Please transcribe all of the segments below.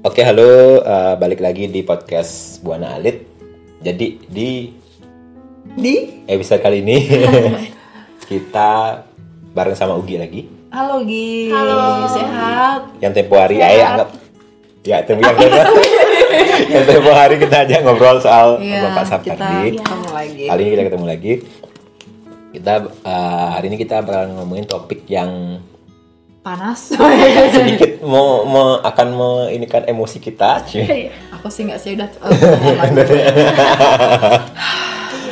Oke, halo, eh, balik lagi di podcast Buana Alit. Jadi di Di? episode kali ini kita bareng sama Ugi lagi. Halo Gi. Halo. Sehat. Yang tempo hari ayah anggap ya tempo yang tempo, yang tempo hari kita aja ngobrol soal Iya, Bapak kita Sapardi. ketemu lagi. Kali ini kita ketemu lagi. Kita eh, hari ini kita bakal ngomongin topik yang Panas. sedikit mau, mau akan menginginkan emosi kita. cuy. Aku sih nggak sih udah.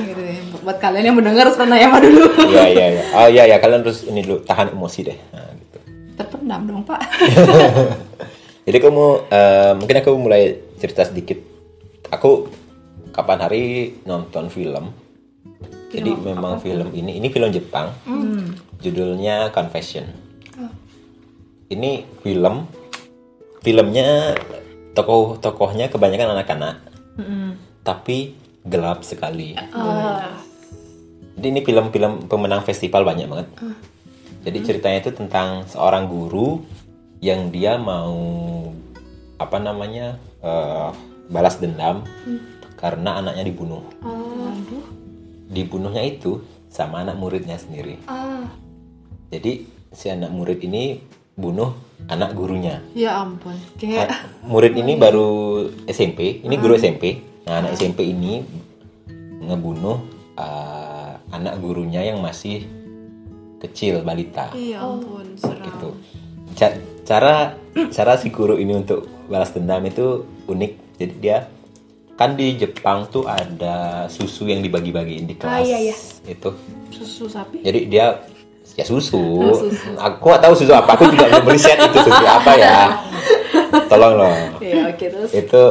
Gitu ya. Buat kalian yang mendengar pernah ya dulu. Iya iya iya. Oh iya iya kalian terus ini dulu tahan emosi deh. Nah, gitu. Terpendam dong Pak. Jadi kamu eh, mungkin aku mulai cerita sedikit. Aku kapan hari nonton film. Jadi memang film ini ini film Jepang. Judulnya Confession. Ini film filmnya tokoh-tokohnya kebanyakan anak-anak. Tapi gelap sekali. Jadi ini film-film pemenang festival banyak banget. Jadi ceritanya itu tentang seorang guru yang dia mau apa namanya eh, balas dendam karena anaknya dibunuh. Dibunuhnya itu sama anak muridnya sendiri. Jadi si anak murid ini bunuh anak gurunya. ya ampun. Kayak Ah, murid ini baru SMP, ini guru SMP. Nah, anak SMP ini ngebunuh uh, anak gurunya yang masih kecil balita Iya ampun, seram. gitu. Ca- cara cara si guru ini untuk balas dendam itu unik. Jadi dia kan di Jepang tuh ada susu yang dibagi-bagiin di kelas. iya, iya. Itu. Susu sapi. Jadi dia ya susu. Aku gak tahu susu apa. Aku juga belum riset itu susu apa ya. Tolong loh Iya, oke terus. itu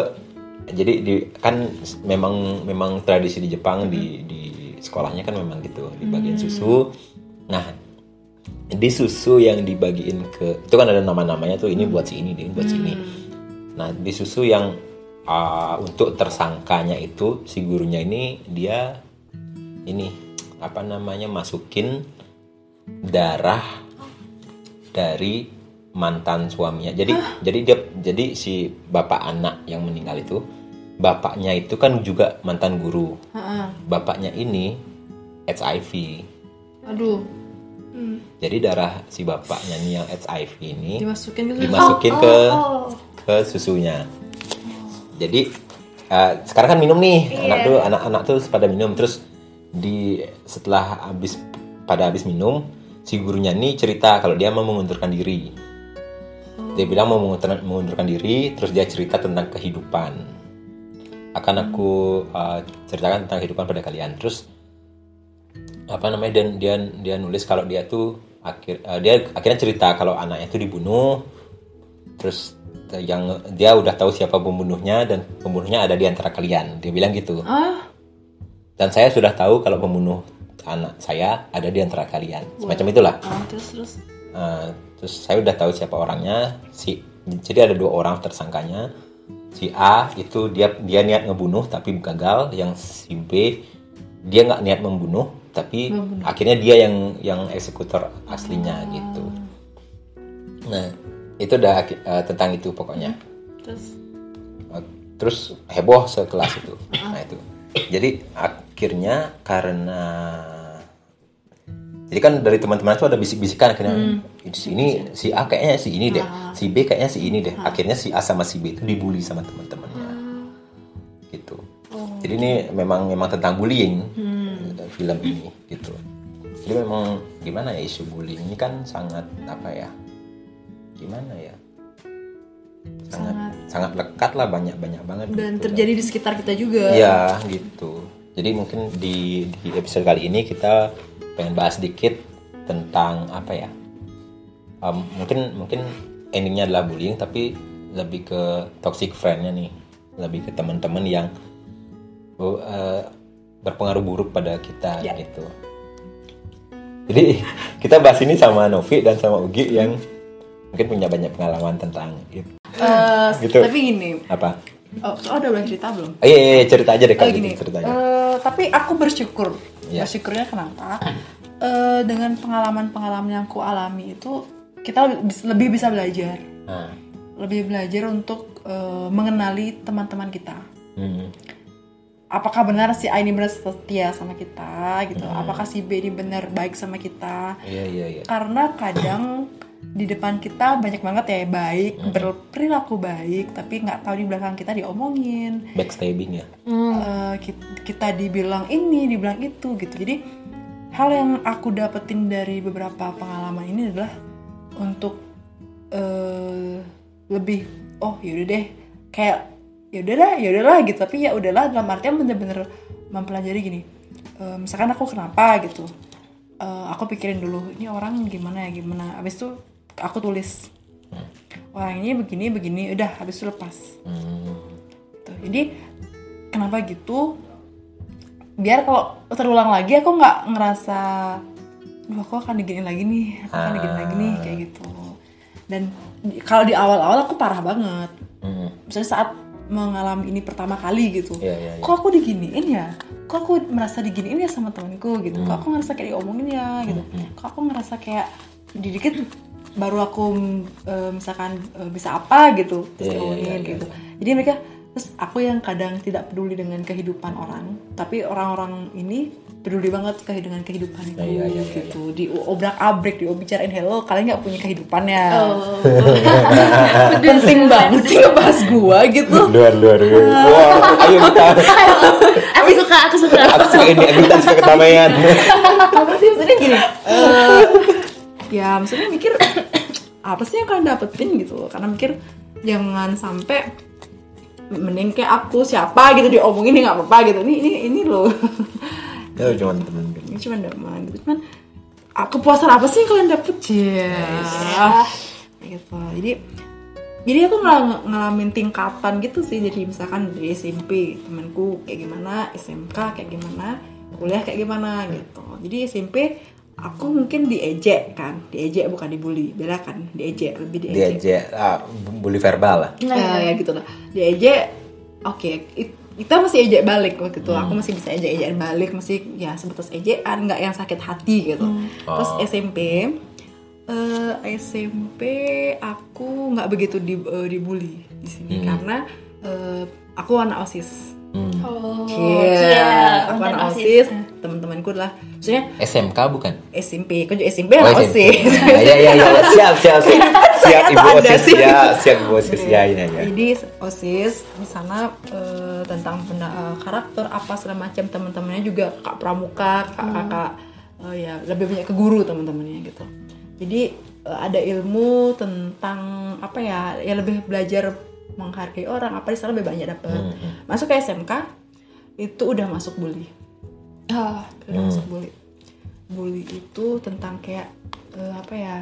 jadi di kan memang memang tradisi di Jepang di di sekolahnya kan memang gitu dibagiin susu nah di susu yang dibagiin ke itu kan ada nama-namanya tuh ini buat si ini ini buat si ini nah di susu yang uh, untuk tersangkanya itu si gurunya ini dia ini apa namanya masukin darah dari mantan suaminya. Jadi jadi dia jadi si bapak anak yang meninggal itu bapaknya itu kan juga mantan guru. Heeh. Bapaknya ini HIV. Aduh, Jadi darah si bapaknya nih yang HIV ini dimasukin gitu. dimasukin ke ke susunya. Jadi eh, sekarang kan minum nih anak tuh anak-anak tuh pada minum terus di setelah habis pada habis minum si gurunya nih cerita kalau dia mau mengundurkan diri. Dia bilang mau mengundurkan, diri terus dia cerita tentang kehidupan. Akan aku eh, ceritakan tentang kehidupan pada kalian. Terus apa namanya dan dia dia nulis kalau dia tuh akhir eh, dia akhirnya cerita kalau anaknya itu dibunuh terus eh, yang dia udah tahu siapa pembunuhnya dan pembunuhnya ada di antara kalian dia bilang gitu Ah, dan saya sudah tahu kalau pembunuh anak saya ada di antara kalian. Semacam itulah. Ah, terus terus. Eh, terus saya udah tahu siapa orangnya. Si jadi ada dua orang tersangkanya. Si A itu dia dia niat ngebunuh tapi gagal. Yang si B dia nggak niat membunuh tapi akhirnya dia yang yang eksekutor aslinya gitu. Nah itu udah eh, tentang itu pokoknya. Terus? Eh, terus heboh sekelas itu. Nah itu. Jadi akhirnya karena jadi kan dari teman-teman itu ada bisik-bisikan akhirnya. Di sini si A kayaknya si ini deh. Si B kayaknya si ini deh. Akhirnya si A sama si B itu dibully sama teman-temannya. Gitu. Jadi ini memang memang tentang bullying eh, film ini gitu. Jadi memang gimana ya isu bullying ini kan sangat apa ya gimana ya? Sangat sangat. lekat lah banyak banyak banget dan gitu. terjadi di sekitar kita juga. Iya gitu. Jadi mungkin di, di episode kali ini kita pengen bahas sedikit tentang apa ya? Um, mungkin mungkin endingnya adalah bullying tapi lebih ke toxic friendnya nih, lebih ke teman-teman yang oh, eh, berpengaruh buruk pada kita gitu. Jadi kita bahas ini sama Novi dan sama Ugi yang mungkin punya banyak pengalaman tentang itu. Eh, Gitu. Tapi gini, Apa? oh, oh, udah boleh cerita belum? Oh, iya, iya, cerita aja deh Oh kali gini, ini ceritanya. eh, tapi aku bersyukur. Iya. Bersyukurnya kenapa? Eh, dengan pengalaman-pengalaman yang aku alami itu kita lebih, bisa belajar. Nah, lebih belajar untuk eh, mengenali teman-teman kita Hmm. apakah benar si A ini benar setia sama kita gitu apakah si B ini benar baik sama kita Iya iya iya. karena kadang di depan kita banyak banget ya baik berperilaku baik tapi nggak tahu di belakang kita diomongin. Backstabbing ya. Eh, kit- kita dibilang ini dibilang itu gitu. Jadi hal yang aku dapetin dari beberapa pengalaman ini adalah untuk eh lebih oh yaudah deh kayak yaudah lah yaudah lah gitu. Tapi ya udahlah dalam artian bener-bener mempelajari gini Eh, misalkan aku kenapa gitu Eh, aku pikirin dulu ini orang gimana ya gimana abis itu aku tulis orang ini begini begini udah habis itu lepas Hmm. gitu. Jadi kenapa gitu? Biar kalau terulang lagi aku nggak ngerasa, duh aku akan digini lagi nih, aku akan digini lagi nih kayak gitu. Dan kalau di awal-awal aku parah banget. Hmm. Misalnya saat mengalami ini pertama kali gitu. Iya iya. iya. Kok aku diginiin ya? Kok aku merasa diginiin ya sama temanku gitu? Kok aku ngerasa kayak diomongin ya gitu? Kok aku ngerasa kayak dikit baru aku eh, misalkan eh, bisa apa gitu terus Iya, iya, diomongin iya, iya, gitu. Jadi mereka terus aku yang kadang tidak peduli dengan kehidupan orang, tapi orang-orang ini peduli banget ke dengan kehidupanku Iya, iya, iya, gitu. Di obrak abrik, di bicarain hello, kalian nggak punya kehidupan ya. Oh. Penting banget sih ngebahas gua gitu. Luar luar luar. Wah, ayo kita. aku suka aku suka Aku suka ini, kita suka ketamaian. apa sih maksudnya gini eh, ya maksudnya mikir apa sih yang kalian dapetin gitu loh karena mikir jangan sampai mending kayak aku siapa gitu diomongin ini nggak apa-apa gitu ini ini ini loh Ya cuma temen. ini cuma teman gitu cuman ah, kepuasan apa sih yang kalian dapet? Ya gitu. Jadi jadi aku ngel- ngalamin tingkatan gitu sih. Jadi misalkan dari SMP temanku kayak gimana SMK kayak gimana kuliah kayak gimana gitu. Jadi SMP aku mungkin diejek kan. Diejek bukan dibully. Beda kan? Diejek lebih diejek. Diajak ah, bully verbal lah. ya, ya gitu lah. Diejek oke it- kita masih ejek balik waktu itu. Aku masih bisa ejek ejekan balik masih ya sebatas ejekan nggak yang sakit hati gitu. Terus Oh. SMP eh, SMP aku nggak begitu di, eh, dibully di sini karena eh, aku anak osis Hmm. oh Iya, aku anak osis teman-temanku adalah maksudnya SMK bukan? SMP, aku juga SMP Oh, osis Iya iya iya. Siap siap siap. Siap ibu osis. ya, siap ibu osis. Ya ini ya. Jadi osis di sana eh, tentang penda- eh, karakter apa segala macam teman-temannya juga kakak pramuka, kakak-kakak eh, ya lebih banyak ke guru teman-temannya gitu. Jadi eh, ada ilmu tentang apa ya, ya lebih belajar menghargai orang apa di sana lebih banyak dapet. Masuk ke SMK itu udah masuk bully. Oh udah masuk bully. Bully itu tentang kayak eh, apa ya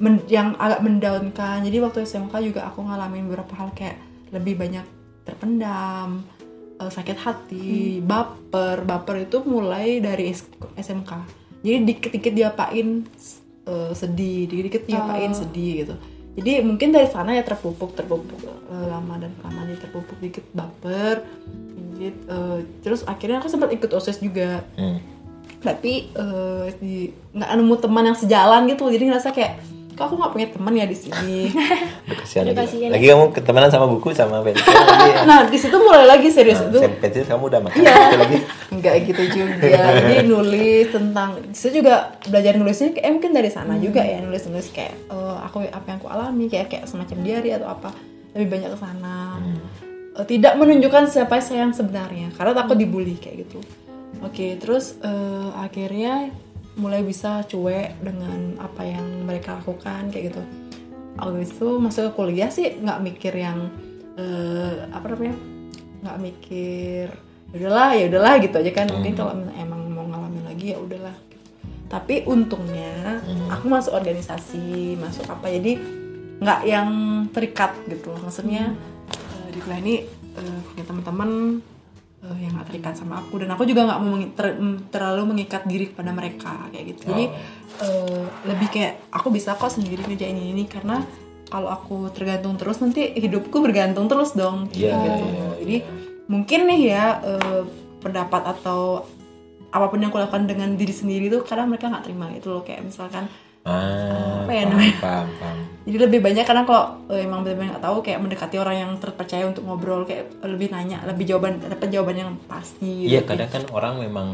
men- yang agak mendaunkan jadi waktu SMK juga aku ngalamin beberapa hal kayak lebih banyak terpendam eh, sakit hati baper. Baper itu mulai dari SMK jadi dikit-dikit diapain eh, sedih. Dikit-dikit diapain sedih gitu jadi mungkin dari sana ya terpupuk terpupuk eh, lama dan lama jadi terpupuk dikit baper dikit eh, terus akhirnya aku sempat ikut osis juga Hmm. tapi eh, di nggak nemu teman yang sejalan gitu jadi ngerasa kayak kok aku nggak punya teman ya di sini Kasihan lagi. kasihan. Lagi kamu ketemenan sama buku sama pensil lagi. nah di situ mulai lagi serius itu Sama pensil kamu udah makan Iya. itu lagi. nggak gitu juga jadi nulis tentang saya juga belajar nulisnya kayak eh, mungkin dari sana juga ya nulis nulis kayak eh, aku apa yang aku alami kayak kayak semacam diary atau apa lebih banyak ke sana Eh, tidak menunjukkan siapa saya yang sebenarnya karena takut dibully kayak gitu oke terus eh, akhirnya mulai bisa cuek dengan apa yang mereka lakukan kayak gitu. Habis itu masuk ke kuliah sih nggak mikir yang eh, apa namanya nggak mikir "Ya udahlah ya udahlah gitu aja kan. Mungkin kalau misalnya emang mau ngalamin lagi ya udahlah gitu. tapi untungnya aku masuk organisasi masuk apa jadi nggak yang terikat gitu maksudnya eh, di kuliah ini eh, punya teman-teman eh, yang nggak terikat sama aku. Dan aku juga nggak mau ter- terlalu mengikat diri kepada mereka kayak gitu. Jadi eh, lebih kayak aku bisa kok sendiri ngerjain ini, ini karena kalau aku tergantung terus nanti hidupku bergantung terus dong Iya, gitu. iya, jadi mungkin nih ya eh, pendapat atau apa pun yang aku lakukan dengan diri sendiri tuh kadang mereka nggak terima gitu loh. Kayak misalkan Ah, Apa ya namanya? paham, paham. jadi lebih banyak karena kalau eh, emang benar-benar nggak tahu kayak mendekati orang yang terpercaya untuk ngobrol kayak lebih nanya lebih jawaban dapat jawaban yang pasti Iya gitu. kadang kan orang memang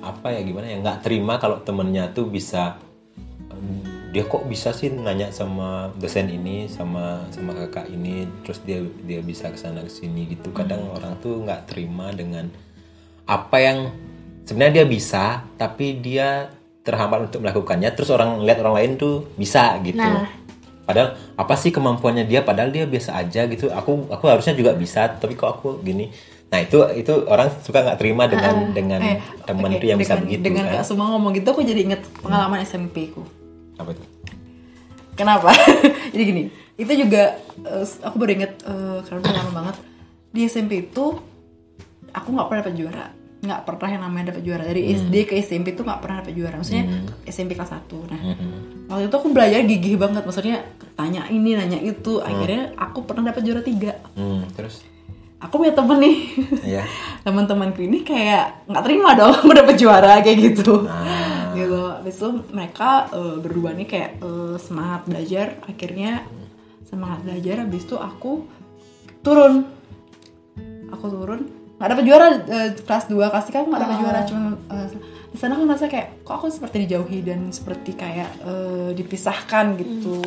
apa ya gimana ya nggak terima kalau temennya tuh bisa "Em, dia kok bisa sih nanya sama dosen ini sama sama kakak ini terus dia dia bisa ke sana ke sini gitu kadang orang tuh nggak terima dengan apa yang sebenarnya dia bisa tapi dia terhambat untuk melakukannya terus orang lihat orang lain tuh bisa gitu. Nah. padahal apa sih kemampuannya dia? Padahal dia biasa aja gitu. Aku aku harusnya juga bisa tapi kok aku gini? Nah itu itu orang suka nggak terima dengan dengan Eh, teman oke, itu yang bisa dengan- begitu dengan kan Suma ngomong gitu aku jadi inget pengalaman SMP ku. Apa itu? Kenapa? Jadi gini, itu juga eh, aku baru inget eh, karena udah lama banget. Di SMP itu aku nggak pernah dapat juara, nggak pernah yang namanya dapat juara. Dari SD ke SMP itu nggak pernah dapat juara, maksudnya SMP kelas 1 Nah waktu itu aku belajar gigih banget, maksudnya tanya ini nanya itu, akhirnya aku pernah dapat juara tiga. hmm, terus? Aku punya temen nih, ya teman-temanku ini kayak nggak terima dong aku dapet juara kayak gitu. Gitu. Habis itu mereka eh, berdua nih kayak eh, semangat belajar. Akhirnya semangat belajar. Habis itu aku turun. Aku turun nggak dapet juara eh, kelas 2 kelas 3 aku nggak dapet juara cuma eh, di sana aku merasa kayak kok aku seperti dijauhi dan seperti kayak eh, dipisahkan gitu.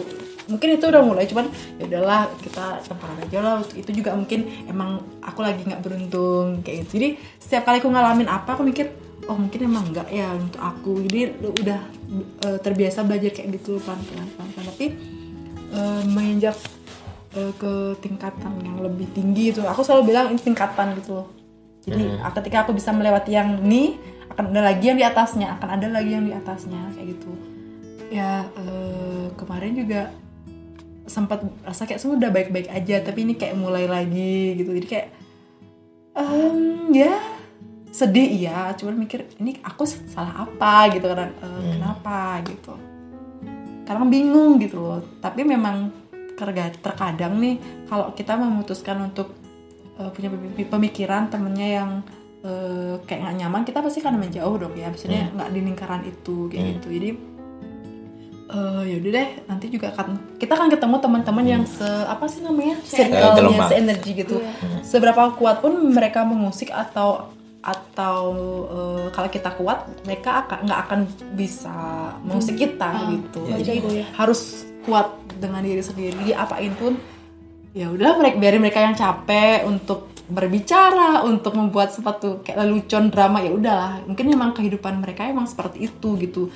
Mungkin itu udah mulai cuman ya udahlah kita tempat aja lah. Itu juga mungkin emang aku lagi nggak beruntung kayak gitu. Jadi setiap kali aku ngalamin apa aku mikir oh mungkin emang enggak ya untuk aku. Jadi udah eh, terbiasa belajar kayak gitu pelan pelan pelan pelan tapi eh, menginjak ke tingkatan yang lebih tinggi itu. Aku selalu bilang ini tingkatan gitu loh jadi ah, ketika aku bisa melewati yang ini akan ada lagi yang di atasnya akan ada lagi yang di atasnya kayak gitu. Ya eh, kemarin juga sempat rasa kayak semua udah baik-baik aja tapi ini kayak mulai lagi gitu. Jadi kayak em, ya sedih iya. Cuman mikir ini aku salah apa? Gitu karena eh, kenapa? Gitu. Karena bingung gitu loh. Tapi memang terkadang nih kalau kita memutuskan untuk eh, punya pemi- pemikiran temennya yang eh, kayak nggak nyaman kita pasti akan menjauh dong ya maksudnya nggak di lingkaran itu kayak gitu. Jadi eh yaudah deh nanti juga akan kita akan ketemu teman-teman yang se apa sih namanya? Circle-nya se-energi gitu. Seberapa kuat pun mereka mengusik atau atau eh, kalau kita kuat mereka akan nggak akan bisa mengusik kita gitu. Ya, jadi gitu ya. harus kuat dengan diri sendiri apain pun ya udah mereka biarin mereka yang capek untuk berbicara untuk membuat sesuatu kayak lelucon drama ya udahlah. Mungkin memang kehidupan mereka emang seperti itu gitu.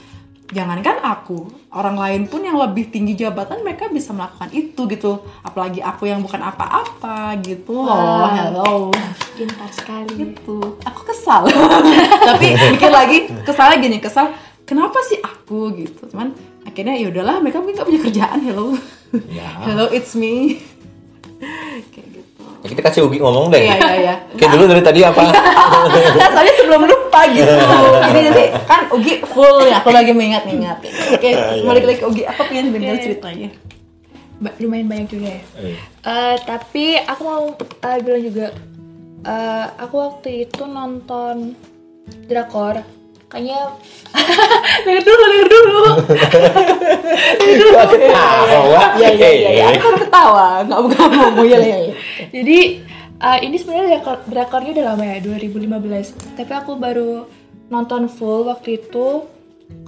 Jangankan aku orang lain pun yang lebih tinggi jabatan mereka bisa melakukan itu gitu. Apalagi aku yang bukan apa-apa gitu. Loh Wow. hello. Pintar sekali. gitu. Aku kesal. Tapi mikir lagi kesalnya gini kesal. Kenapa sih aku gitu? Cuman akhirnya ya udahlah mereka mungkin nggak punya kerjaan hello. Ya. Hello it's me kayak gitu. Ya, kita kasih Ugi ngomong deh. Iya iya iya. Oke dulu dari tadi apa? Nah, soalnya sebelum lupa gitu. Jadi nanti kan Ugi full ya aku lagi mengingat-ingat. Oke balik lagi ke Ugi apa pengen dengar ceritanya? Ba- lumayan banyak juga ya. Eh, Eh, tapi aku mau eh, bilang juga, eh, aku waktu itu nonton drakor, kayaknya denger dulu, denger dulu. ketawa iya iya iya iya Eh, aku kan ketawa nggak bukan ngomong ya ya ya. Jadi eh, ini sebenarnya drakor, drakornya udah lama ya, 2015. Tapi aku baru nonton full waktu itu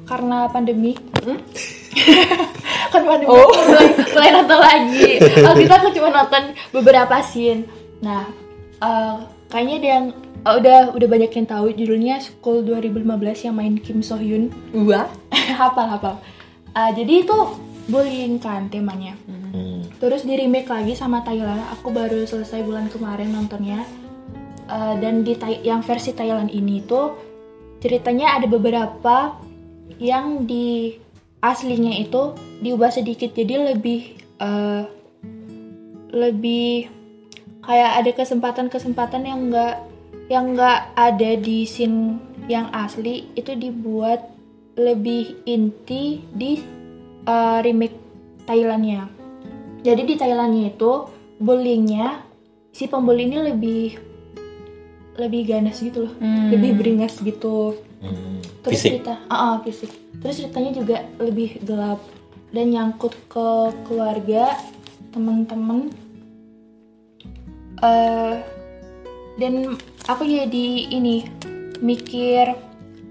karena pandemi. kan pandemi Oh. aku mulai, mulai nonton lagi. Waktu itu aku cuma nonton beberapa scene. Nah, eh, kayaknya dia eh, udah udah banyak yang tahu judulnya School 2015 yang main Kim So Hyun. Wah. hafal hafal. Eh, jadi itu bullying kan temanya. hmm. Terus di remake lagi sama Thailand. Aku baru selesai bulan kemarin nontonnya. Eh, dan di yang versi Thailand ini tuh ceritanya ada beberapa yang di aslinya itu diubah sedikit jadi lebih eh, lebih kayak ada kesempatan-kesempatan yang enggak yang enggak ada di scene yang asli itu dibuat lebih inti di eh, remake Thailandnya. Jadi di Thailandnya itu bullyingnya si pembuli ini lebih lebih ganas gitu loh, Hmm. lebih beringas gitu. Hmm. Terus fisik cerita, ah ah, fisik. Terus ceritanya juga lebih gelap. dan nyangkut ke keluarga teman-teman eh dan aku jadi ini mikir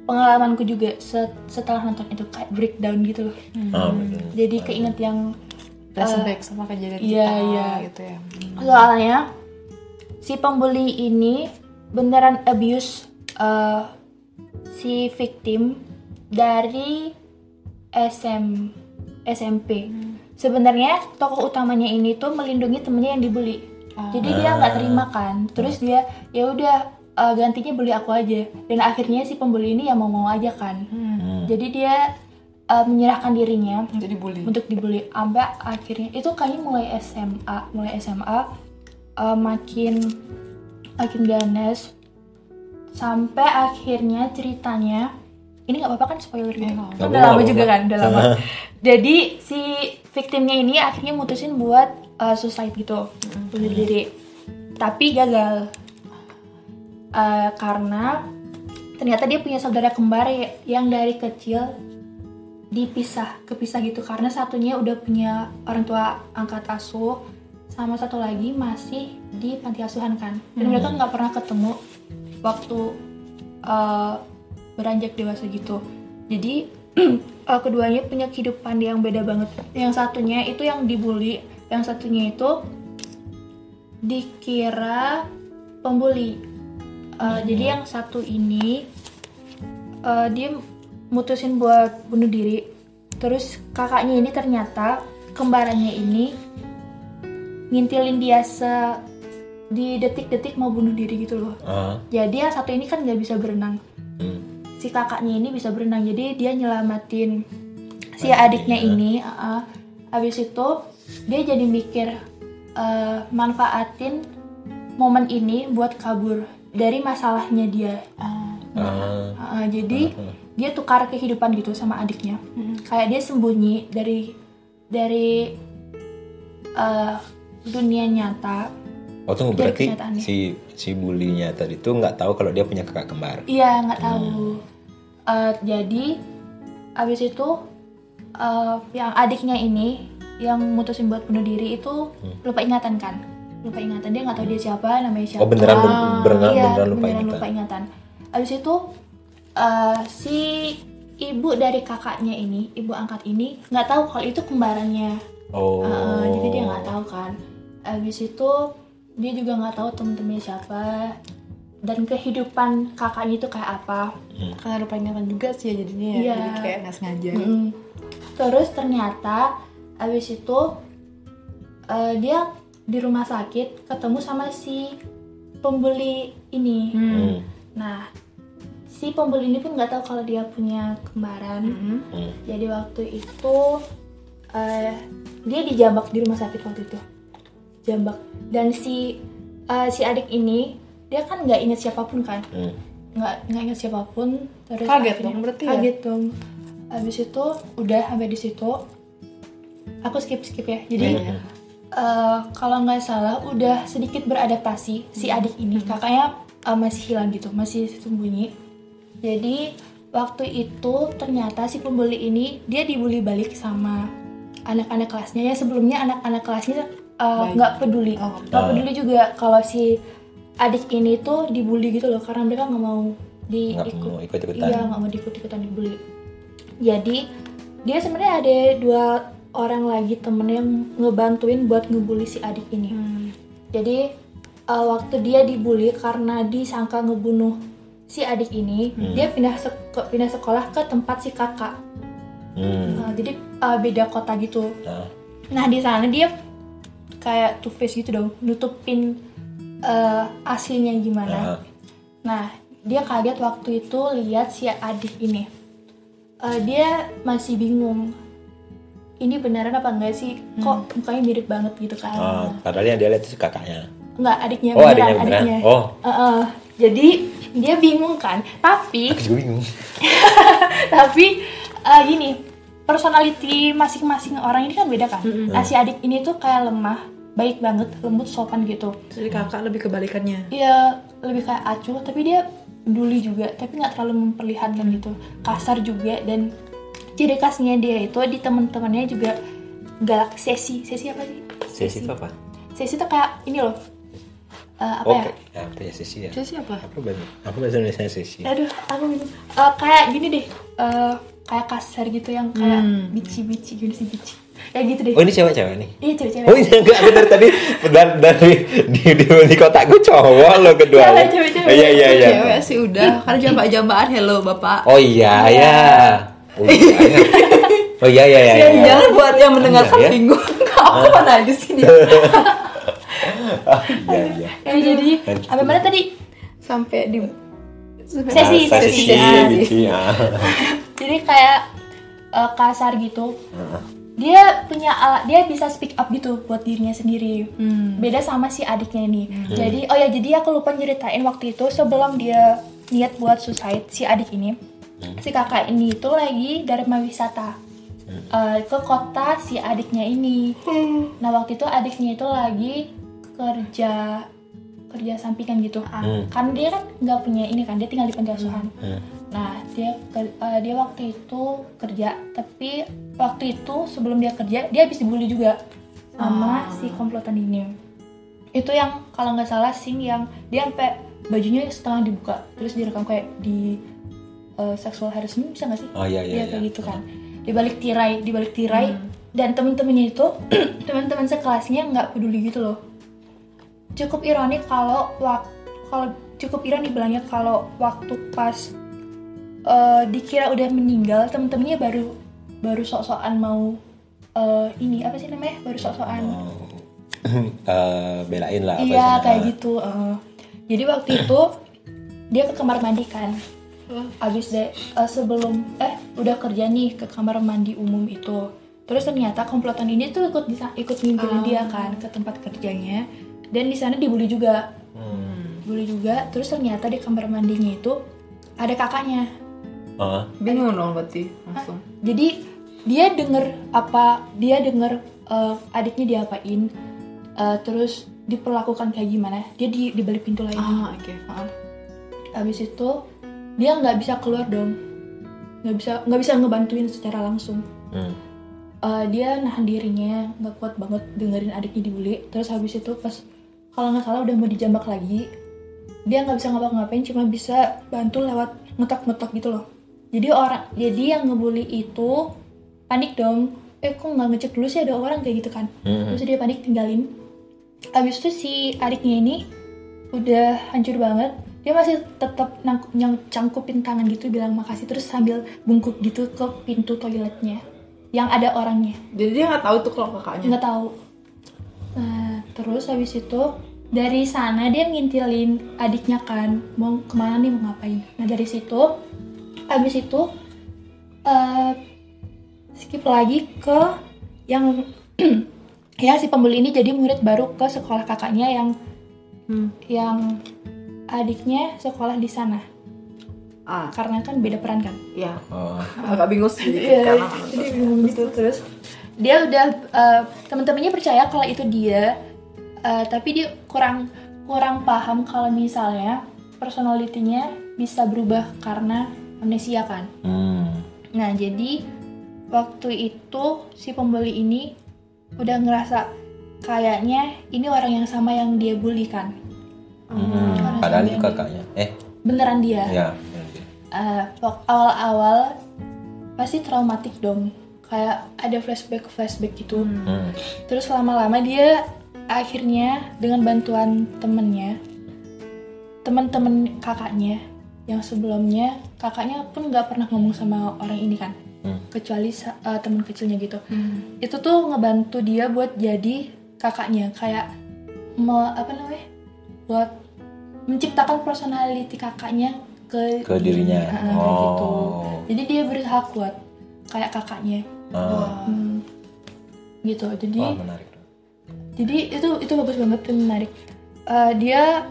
pengalamanku juga set- setelah nonton itu kayak breakdown gitu loh Ah, betul. jadi keinget yang flashback sama kejadian iya, kita iya. gitu ya soalnya si pembuli ini beneran abuse eh, si victim dari SM SMP. Sebenarnya tokoh utamanya ini tuh melindungi temennya yang dibully. Jadi dia nggak terima kan. Terus dia ya udah eh, gantinya bully aku aja. Dan akhirnya si pembuli ini ya mau mau aja kan. Jadi dia eh, menyerahkan dirinya jadi bully untuk dibully sampai akhirnya itu kayaknya mulai SMA mulai SMA eh, makin makin ganas sampai akhirnya ceritanya ini nggak apa-apa kan spoiler gitu nggak Kan apa-apa. udah lama juga kan udah lama jadi si victimnya ini akhirnya mutusin buat eh, suicide gitu. Bunuh diri. Tapi gagal. Eh, karena ternyata dia punya saudara kembar ya- yang dari kecil dipisah kepisah gitu. Karena satunya udah punya orang tua angkat asuh sama satu lagi masih di panti asuhan kan. Dan mereka nggak pernah ketemu waktu eh, beranjak dewasa gitu. Jadi eh, keduanya punya kehidupan yang beda banget. Yang satunya itu yang dibully yang satunya itu dikira pembuli. Eh, jadi yang satu ini eh, dia mutusin buat bunuh diri. Terus kakaknya ini ternyata kembarannya ini ngintilin dia se di detik-detik mau bunuh diri gitu loh. Ah, jadi yang satu ini kan nggak bisa berenang. Hmm. Si kakaknya ini bisa berenang. Jadi dia nyelamatin si Adiknya. adiknya ini uh, habis itu dia jadi mikir uh, manfaatin momen ini buat kabur dari masalahnya dia. Ah, Ah, Uh, jadi dia tukar kehidupan gitu sama adiknya. Kayak dia sembunyi dari dari uh, dunia nyata. Oh tunggu berarti si si bulinya tadi tuh nggak tahu kalau dia punya kakak kembar. Iya nggak tahu. Eh, jadi abis itu eh, yang adiknya ini yang mutusin buat bunuh diri itu lupa ingatan kan? Lupa ingatan dia nggak tahu dia siapa, namanya siapa. Oh beneran beneran, beneran, iya, beneran lupa beneran ingatan. lupa ingatan. Abis itu eh, si ibu dari kakaknya ini, ibu angkat ini nggak tahu kalau itu kembarannya. Oh. Uh, jadi dia nggak tahu kan. Abis itu dia juga nggak tahu temen-temennya siapa dan kehidupan kakaknya itu kayak apa. karena lupa ingatan juga sih ya jadinya ya Iya. jadi kayak nggak sengaja Mm-mm. Terus ternyata abis itu uh, dia di rumah sakit ketemu sama si pembeli ini. Hmm. Nah si pembeli ini pun nggak tahu kalau dia punya kembaran. Mm-mm. Hmm. Jadi waktu itu eh, dia dijambak di rumah sakit waktu itu, jambak. Dan si eh, si adik ini dia kan nggak ingat siapa pun kan, Hmm. nggak nggak ingat siapa pun. Terus Kaget akhirnya- dong, berarti ya? Kaget dong. Habis itu udah sampai di situ, aku skip skip ya. Jadi Hmm. eh, kalau nggak salah udah sedikit beradaptasi si adik ini kakaknya eh, masih hilang gitu masih sembunyi jadi waktu itu ternyata si pembuli ini dia dibully balik sama anak-anak kelasnya ya sebelumnya anak-anak kelasnya eh, nggak peduli Oh, nggak peduli juga kalau si adik ini tuh dibully gitu loh karena mereka nggak mau di Nggak ikut mau ikut-ikutan. iya nggak mau diikut-ikutan dibully. Jadi dia sebenarnya ada dua orang lagi temen yang ngebantuin buat ngebully si adik ini. Hmm. jadi uh, waktu dia dibully karena disangka ngebunuh si adik ini dia pindah sek- pindah sekolah ke tempat si kakak. Hmm. Uh, jadi uh, beda kota gitu. Nah, nah di sana dia kayak two face gitu dong nutupin uh, aslinya gimana nah. Nah, dia kaget waktu itu lihat si adik ini. Eh, dia masih bingung. Ini beneran apa enggak sih? Kok mukanya mirip banget gitu kan? Ah, padahal yang dia lihat itu kakaknya. Enggak, adiknya Oh, beneran, adiknya beneran. Oh. Eh, eh, jadi dia bingung kan. Tapi Aku juga bingung. tapi eh, gini, personality masing-masing orang ini kan beda kan? Nah, si adik ini tuh kayak lemah, baik banget, lembut, sopan gitu. jadi kakak lebih kebalikannya Iya lebih kayak acuh tapi dia peduli juga tapi nggak terlalu memperlihatkan gitu kasar juga dan ciri khasnya dia itu di teman-temannya juga galak sesi sesi apa sih Sesi itu apa? sesi itu kayak ini loh Eh, apa Oke. ya Ya, apa ya sesi ya? Saya siapa? Apa bahasa? Apa bahasa Indonesia sesi? aduh aku bingung Eh, kayak gini deh eh, kayak kasar gitu yang kayak Hmm. bici bici gini sih bici ya gitu deh Oh ini cewek-cewek nih? iya cewek-cewek Oh ini enggak aku dari tadi dari, dari di, di, di kotakku cowok lo kedua. Cewek, cewek, cewek. Iya iya iya. Cewek sih udah. Karena jambak-jambakan hello bapak. Oh iya ya. Oh iya iya. Oh iya iya iya. Ya, iya. jangan buat yang mendengarkan Iya, ya. bingung. Kamu mana di sini? Ah, Iya iya. ya jadi apa mana tadi Sampai di Sesi, Ah, sesi. sesi, Ah, ah. jadi kayak eh, kasar gitu dia punya alat dia bisa speak up gitu buat dirinya sendiri. Hmm. beda sama si adiknya ini jadi oh ya jadi aku lupa nyeritain waktu itu sebelum dia niat buat suicide si adik ini. Si kakak ini itu lagi dharma wisata eh, ke kota si adiknya ini. Nah waktu itu adiknya itu lagi kerja kerja sampingan gitu Hmm. kan dia kan nggak punya ini kan dia tinggal di panti asuhan Hmm. Nah, dia eh, dia waktu itu kerja, tapi waktu itu sebelum dia kerja, dia habis dibully juga sama si komplotan ini. Itu yang kalau nggak salah scene yang dia sampai bajunya setengah dibuka, terus direkam kayak di eh, sexual harassment bisa nggak sih? Oh iya iya. Iya kayak iya. gitu kan. Di balik tirai, di balik tirai dan temen-temennya itu teman-teman sekelasnya nggak peduli gitu loh. Cukup ironik kalau wak kalau cukup ironik bilangnya kalau waktu pas eh, dikira udah meninggal temen-temennya baru baru sok-sokan mau eh, ini apa sih namanya? Baru sok-sokan Eh, belain lah iya kayak Ah. gitu eh. jadi waktu itu dia ke kamar mandi kan. Abis deh eh, sebelum eh udah kerja nih ke kamar mandi umum itu. Terus ternyata komplotan ini tuh ikut bisa ikut ngimpilin dia kan ke tempat kerjanya dan di sana dibully juga Hmm. dibully juga terus ternyata di kamar mandinya itu ada kakaknya Ah. bingung dong berarti langsung. jadi dia denger apa dia denger eh, adiknya diapain eh, terus diperlakukan kayak gimana dia di di balik pintu lagi Ah oke. paham. habis itu dia nggak bisa keluar dong nggak bisa nggak bisa ngebantuin secara langsung Hmm. Eh, dia nahan dirinya nggak kuat banget dengerin adiknya dibully terus habis itu pas kalau nggak salah udah mau dijambak lagi. Dia nggak bisa ngapa-ngapain cuma bisa bantu lewat ngetok-ngetok gitu loh. Jadi orang jadi yang ngebully itu panik dong. Eh kok nggak ngecek dulu sih ada orang kayak gitu kan? Hmm. terus dia panik tinggalin. Habis itu si adiknya ini udah hancur banget. Dia masih tetap nang- nyang- cangkupin tangan gitu bilang makasih terus sambil bungkuk gitu ke pintu toiletnya yang ada orangnya. Jadi dia nggak tahu tuh kalau kakaknya. nggak tahu terus habis itu dari sana dia ngintilin adiknya kan mau ke mana nih mau ngapain nah dari situ habis itu eh, skip lagi ke yang ya si pembeli ini jadi murid baru ke sekolah kakaknya yang Hmm. yang adiknya sekolah di sana Ah karena kan beda peran kan iya. Oh. Agak bingung sih. Iya, karena jadi bingung gitu terus dia udah eh, teman-temannya percaya kalau itu dia eh, tapi dia kurang kurang paham kalau misalnya personalitinya bisa berubah karena amnesia kan Hmm. nah jadi waktu itu si pembeli ini udah ngerasa kayaknya ini orang yang sama yang dia bully kan Hmm. Orang Padahal itu kakaknya. Eh, beneran dia ya. Eh, awal-awal pasti traumatik dong kayak ada flashback flashback gitu Hmm. terus lama-lama dia akhirnya dengan bantuan temennya teman-teman kakaknya yang sebelumnya kakaknya pun nggak pernah ngomong sama orang ini kan Hmm. kecuali sa- eh, teman kecilnya gitu Hmm. itu tuh ngebantu dia buat jadi kakaknya kayak me- apa namanya buat menciptakan personality kakaknya ke, Ke dirinya. Ah, kayak gitu Oh. jadi dia berusaha kuat kayak kakaknya Ah. Hmm, gitu jadi Wah, menarik. Jadi itu itu bagus banget dan menarik. Eh, dia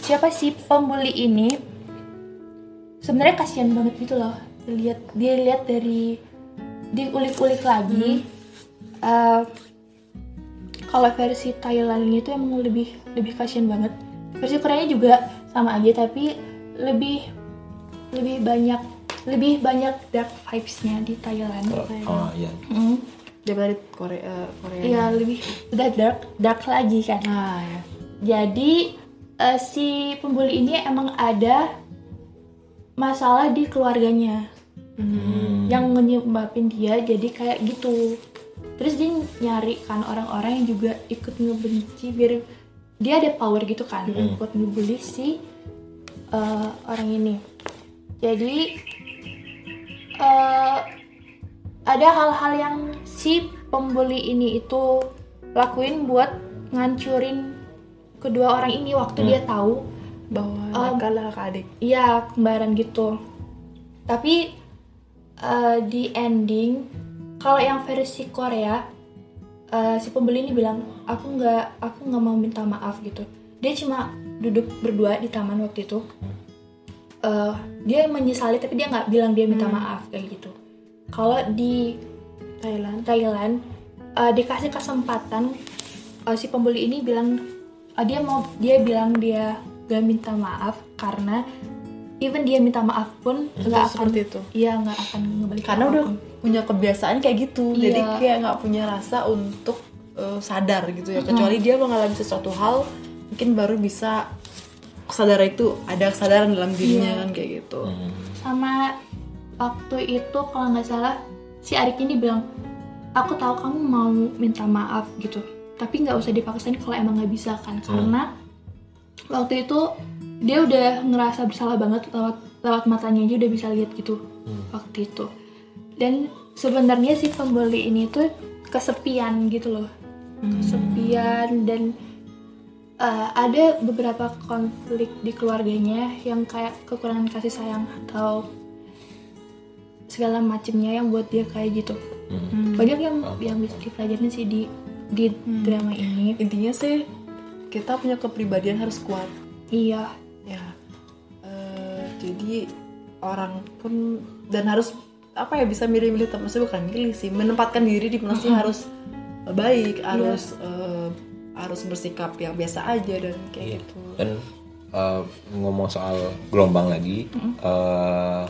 siapa sih pembuli ini? Sebenarnya kasihan banget gitu loh. Lihat dia lihat dari diulik-ulik lagi. Eh, kalau versi Thailand itu emang lebih lebih kasihan banget. Versi Koreanya juga sama aja tapi lebih lebih banyak lebih banyak dark vibes-nya di Thailand. oh iya. Hmm. Daripada di Korea eh, Korea Iya lebih udah dark dark lagi kan. nah ya Jadi eh, si pembuli ini emang ada masalah di keluarganya yang menyebabin dia jadi kayak gitu. Terus dia nyari kan orang-orang yang juga ikut ngebenci biar dia ada power gitu kan buat ngebully si eh, orang ini. Jadi eh, ada hal-hal yang si pembuli ini itu lakuin buat ngancurin kedua orang ini waktu dia tahu bahwa Um, nakal lah kakak adik. iya kembaran gitu. Tapi eh, di ending kalau yang versi Korea eh, si pembeli ini bilang aku nggak aku nggak mau minta maaf gitu. Dia cuma duduk berdua di taman waktu itu. Eh, dia menyesali tapi dia nggak bilang dia minta maaf kayak gitu kalau di Thailand Thailand eh, dikasih kesempatan eh, si pembeli ini bilang eh, dia mau dia bilang dia gak minta maaf karena even dia minta maaf pun nggak akan seperti itu. iya nggak akan ngebalik karena udah punya kebiasaan kayak gitu. Jadi Iya. kayak nggak punya rasa untuk eh, sadar gitu ya. Kecuali dia mengalami sesuatu hal mungkin baru bisa kesadaran itu ada kesadaran dalam dirinya kan kayak gitu. Sama waktu itu kalau nggak salah si Arik ini bilang aku tahu kamu mau minta maaf gitu. Tapi nggak usah dipaksain kalau emang nggak bisa kan. Karena waktu itu dia udah ngerasa bersalah banget lewat lewat matanya aja udah bisa lihat gitu waktu itu. Dan sebenarnya si pembeli ini tuh kesepian gitu loh. Kesepian dan uh, ada beberapa konflik di keluarganya yang kayak kekurangan kasih sayang atau segala macemnya yang buat dia kayak gitu. Banyak yang yang bisa dipelajarin sih di di drama ini. Intinya sih kita punya kepribadian harus kuat. Iya. Ya Eh, jadi orang pun dan harus apa ya bisa milih-milih teman maksudnya bukan milih sih menempatkan diri di mana sih harus baik harus eh, harus bersikap yang biasa aja dan kayak gitu. Dan eh, ngomong soal gelombang lagi eh,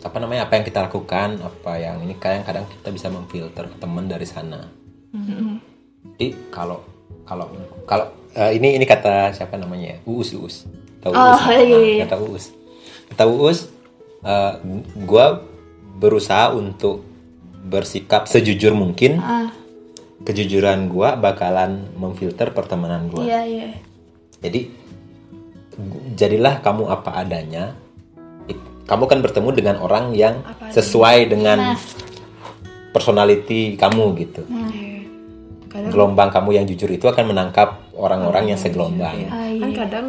apa namanya apa yang kita lakukan apa yang ini kadang kadang kita bisa memfilter teman dari sana. Jadi kalau kalau kalau eh, ini ini kata siapa namanya? Ya? uus uus. Tahu Oh, uus? iya, iya. kata uus. Kata uus eh, gua berusaha untuk bersikap sejujur mungkin. Ah. Kejujuran gua bakalan memfilter pertemanan gua. Iya iya. Jadi jadilah kamu apa adanya. Kamu kan bertemu dengan orang yang Apa sesuai dengan Nah. personality kamu gitu. Iya. kadang Gelombang kamu yang jujur itu akan menangkap orang-orang yang segelombang. Iya. Ah, kan iya. kadang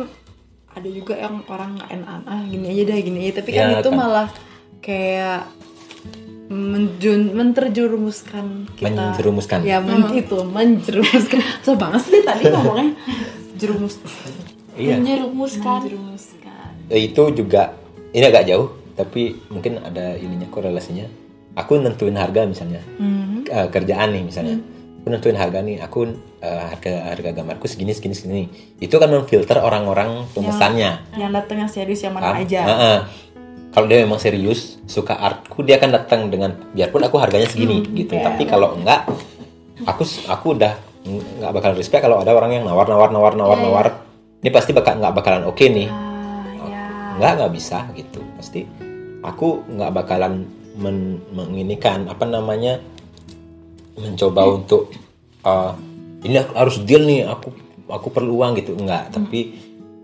ada juga yang orang nggak enak ah gini aja deh gini aja tapi kan Ya, itu kan. malah kayak menjun menterjerumuskan kita Menjerumuskan. ya men- itu menjerumuskan so banget sih tadi ngomongnya jerumus Iya. menjerumuskan menjerumuskan Itu juga ini agak jauh, tapi mungkin ada ininya korelasinya. Aku nentuin harga misalnya. Eh, kerjaan nih misalnya. Aku nentuin harga nih, aku eh, harga harga gambarku segini segini segini. Itu kan memfilter orang-orang pemesannya. yang datang yang serius yang mana Paham? aja Heeh. Kalau dia memang serius, suka artku, dia akan datang dengan biarpun aku harganya segini gitu. iya. Tapi kalau enggak, aku aku udah nggak bakal respect kalau ada orang yang nawar nawar nawar nawar Iya, nawar. Ini pasti bakal nggak bakalan oke nih. ah ya Nggak nggak bisa gitu. Pasti aku nggak bakalan men, menginikan apa namanya mencoba untuk uh, ini harus deal nih aku aku perlu uang gitu enggak tapi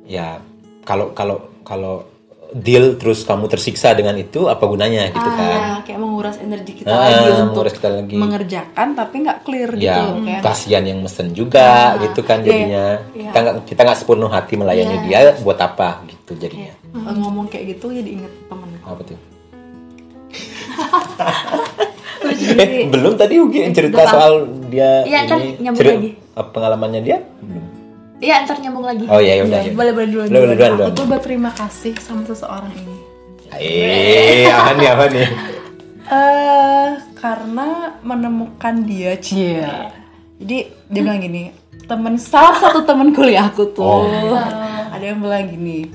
ya kalau kalau kalau deal terus kamu tersiksa dengan itu apa gunanya gitu kan Ah, kayak menguras energi kita Ah, lagi untuk menguras kita lagi. mengerjakan tapi nggak clear gitu ya kayak kasihan yang mesen juga Ah, gitu kan iya, jadinya iya. kita nggak kita nggak sepenuh hati melayani dia buat apa gitu jadinya. Eh, ngomong kayak gitu jadi inget temen. Apa tuh? Eh, belum tadi Ugi cerita Apa? soal dia Iya, ntar ini nyambung ceri- lagi. pengalamannya dia? Belum. Iya ntar nyambung lagi. Oh iya ya udah ya. udah. boleh boleh duluan Boleh, boleh, duluan, aku tuh berterima kasih sama seseorang ini. Eh apa nih apa nih? Eh karena menemukan dia cia jadi dia bilang gini temen salah satu temen kuliah aku tuh. Oh. ada yang bilang gini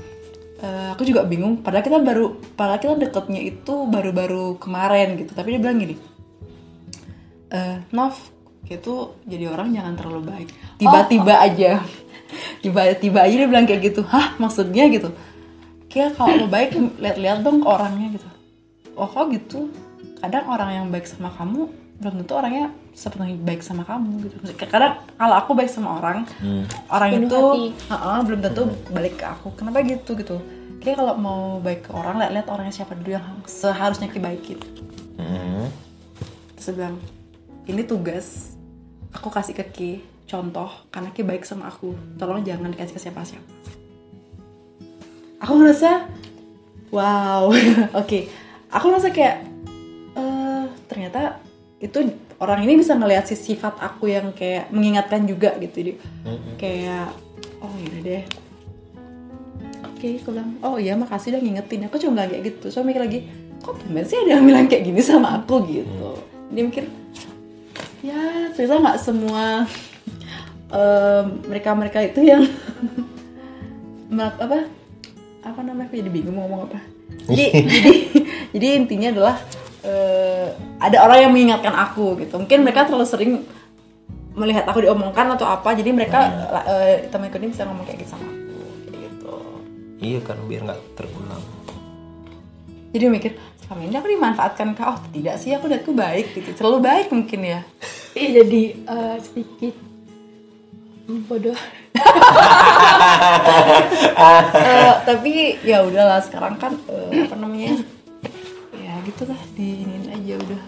eh, aku juga bingung padahal kita baru padahal kita deketnya itu baru-baru kemarin gitu. Tapi dia bilang gini eh Nov itu jadi orang jangan terlalu baik. Tiba-tiba aja. Tiba-tiba aja dia bilang kayak gitu. Hah maksudnya? gitu. Kayak kalau lo baik lihat-lihat dong orangnya gitu. Oh kok gitu? Kadang orang yang baik sama kamu belum tentu orangnya sepenuhnya baik sama kamu gitu. Kadang kalau aku baik sama orang orang Penuh itu hati. Heeh, belum tentu balik ke aku. Kenapa gitu gitu? Kayak kalau mau baik ke orang lihat-lihat orangnya siapa dulu yang seharusnya dibaikin Hmm. terus dia bilang ini tugas aku kasih ke Ki contoh karena Ki baik sama aku. Tolong jangan dikasih ke siapa-siapa. Aku ngerasa wow. Oke. Aku ngerasa kayak eh ternyata itu orang ini bisa ngelihat si sifat aku yang kayak mengingatkan juga gitu. Jadi kayak oh yaudah deh. Oke aku bilang oh iya makasih udah ngingetin. Aku cuma kayak gitu. So mikir lagi kok gimana sih ada yang bilang kayak gini sama aku? gitu. Dia mikir ya ternyata nggak semua mereka mereka itu yang apa? Apa namanya? Aku jadi bingung mau ngomong apa. Jadi jadi jadi intinya adalah eh, ada orang yang mengingatkan aku gitu. Mungkin mereka terlalu sering melihat aku diomongkan atau apa jadi mereka eh, temanku ini bisa ngomong kayak gitu sama aku gitu. Iya kan biar nggak terulang. jadi mikir selama ini aku dimanfaatkan kah? Oh tidak sih aku lihatku baik gitu. Terlalu baik mungkin ya. Iya jadi eh, sedikit bodoh. Eh, tapi ya udahlah sekarang kan eh, apa namanya ya gitu lah diinin aja udah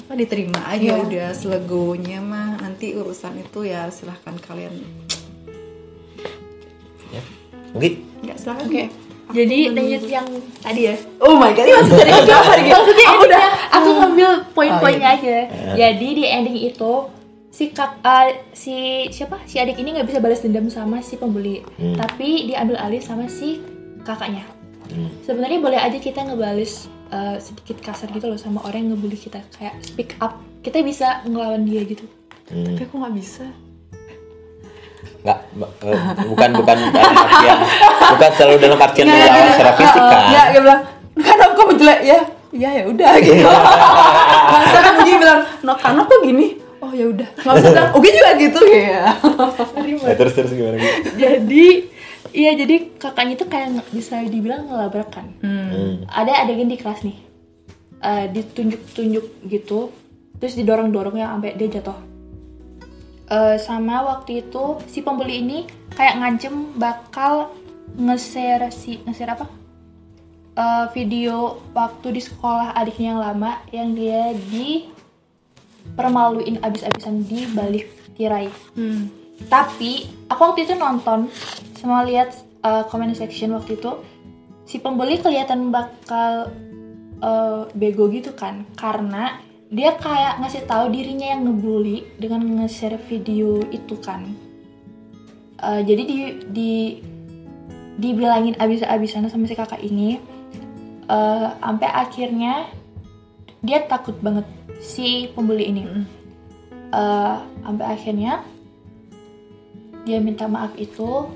apa diterima aja Iya. udah selegonya mah nanti urusan itu ya silahkan kalian Ya. Mungkin nggak silahkan Oke. Jadi lanjut yang tadi ya. oh my god ini masih kedua hari gitu Maksudnya aku udah aku ngambil poin-poinnya Oh, aja. Jadi di ending itu si kak eh, si siapa si adik ini nggak bisa balas dendam sama si pembuli, tapi diambil alih sama si kakaknya. Hmm. Sebenarnya boleh aja kita ngebales eh, sedikit kasar gitu loh sama orang yang ngebully kita. Kayak speak up. Kita bisa ngelawan dia gitu. tapi aku nggak bisa. Nggak eh, bukan bukan artian bukan selalu dalam artian melawan secara fisik kan. ya dia bilang kan aku kamu jelek. Ya ya ya udah. Gitu. Masa kan dia bilang no karena kok gini. Oh ya udah. Nggak usah bilang oke juga gitu. Ya Nah, terus terus gimana gitu? jadi iya jadi kakaknya itu kayak bisa dibilang ngelabrakan. Hmm. ada adegan di kelas nih Eh, ditunjuk-tunjuk gitu terus didorong-dorong ya sampai dia jatuh Eh, sama waktu itu si pembeli ini kayak ngancem bakal nge-share si nge-share apa Eh, video waktu di sekolah adiknya yang lama yang dia di permaluin abis-abisan di balik tirai Hmm. Tapi aku waktu itu nonton sama lihat uh, comment section waktu itu si pembeli kelihatan bakal uh, bego gitu kan. Karena dia kayak ngasih tahu dirinya yang ngebully dengan nge-share video itu kan. Uh, jadi di di dibilangin abis-abisan sama si kakak ini uh, sampai akhirnya dia takut banget si pembeli ini. Uh, sampai akhirnya dia minta maaf itu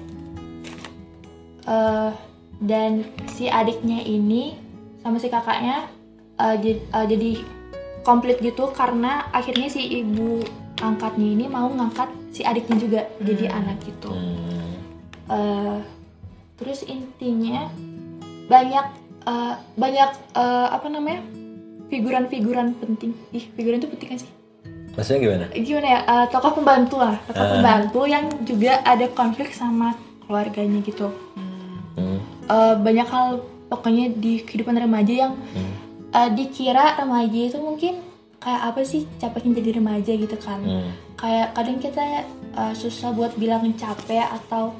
eh, dan si adiknya ini sama si kakaknya eh, jad- eh, jadi komplit gitu karena akhirnya si ibu angkatnya ini mau ngangkat si adiknya juga jadi anak gitu. Hmm. Eh, terus intinya banyak eh, banyak eh, apa namanya figuran-figuran penting. Ih figuran itu penting kan sih Maksudnya gimana? gimana ya eh, tokoh pembantu lah tokoh pembantu yang juga ada konflik sama keluarganya gitu Hmm. Eh, banyak hal pokoknya di kehidupan remaja yang Hmm. eh, dikira remaja itu mungkin kayak apa sih capeknya jadi remaja gitu kan Hmm. kayak kadang kita eh, susah buat bilang capek atau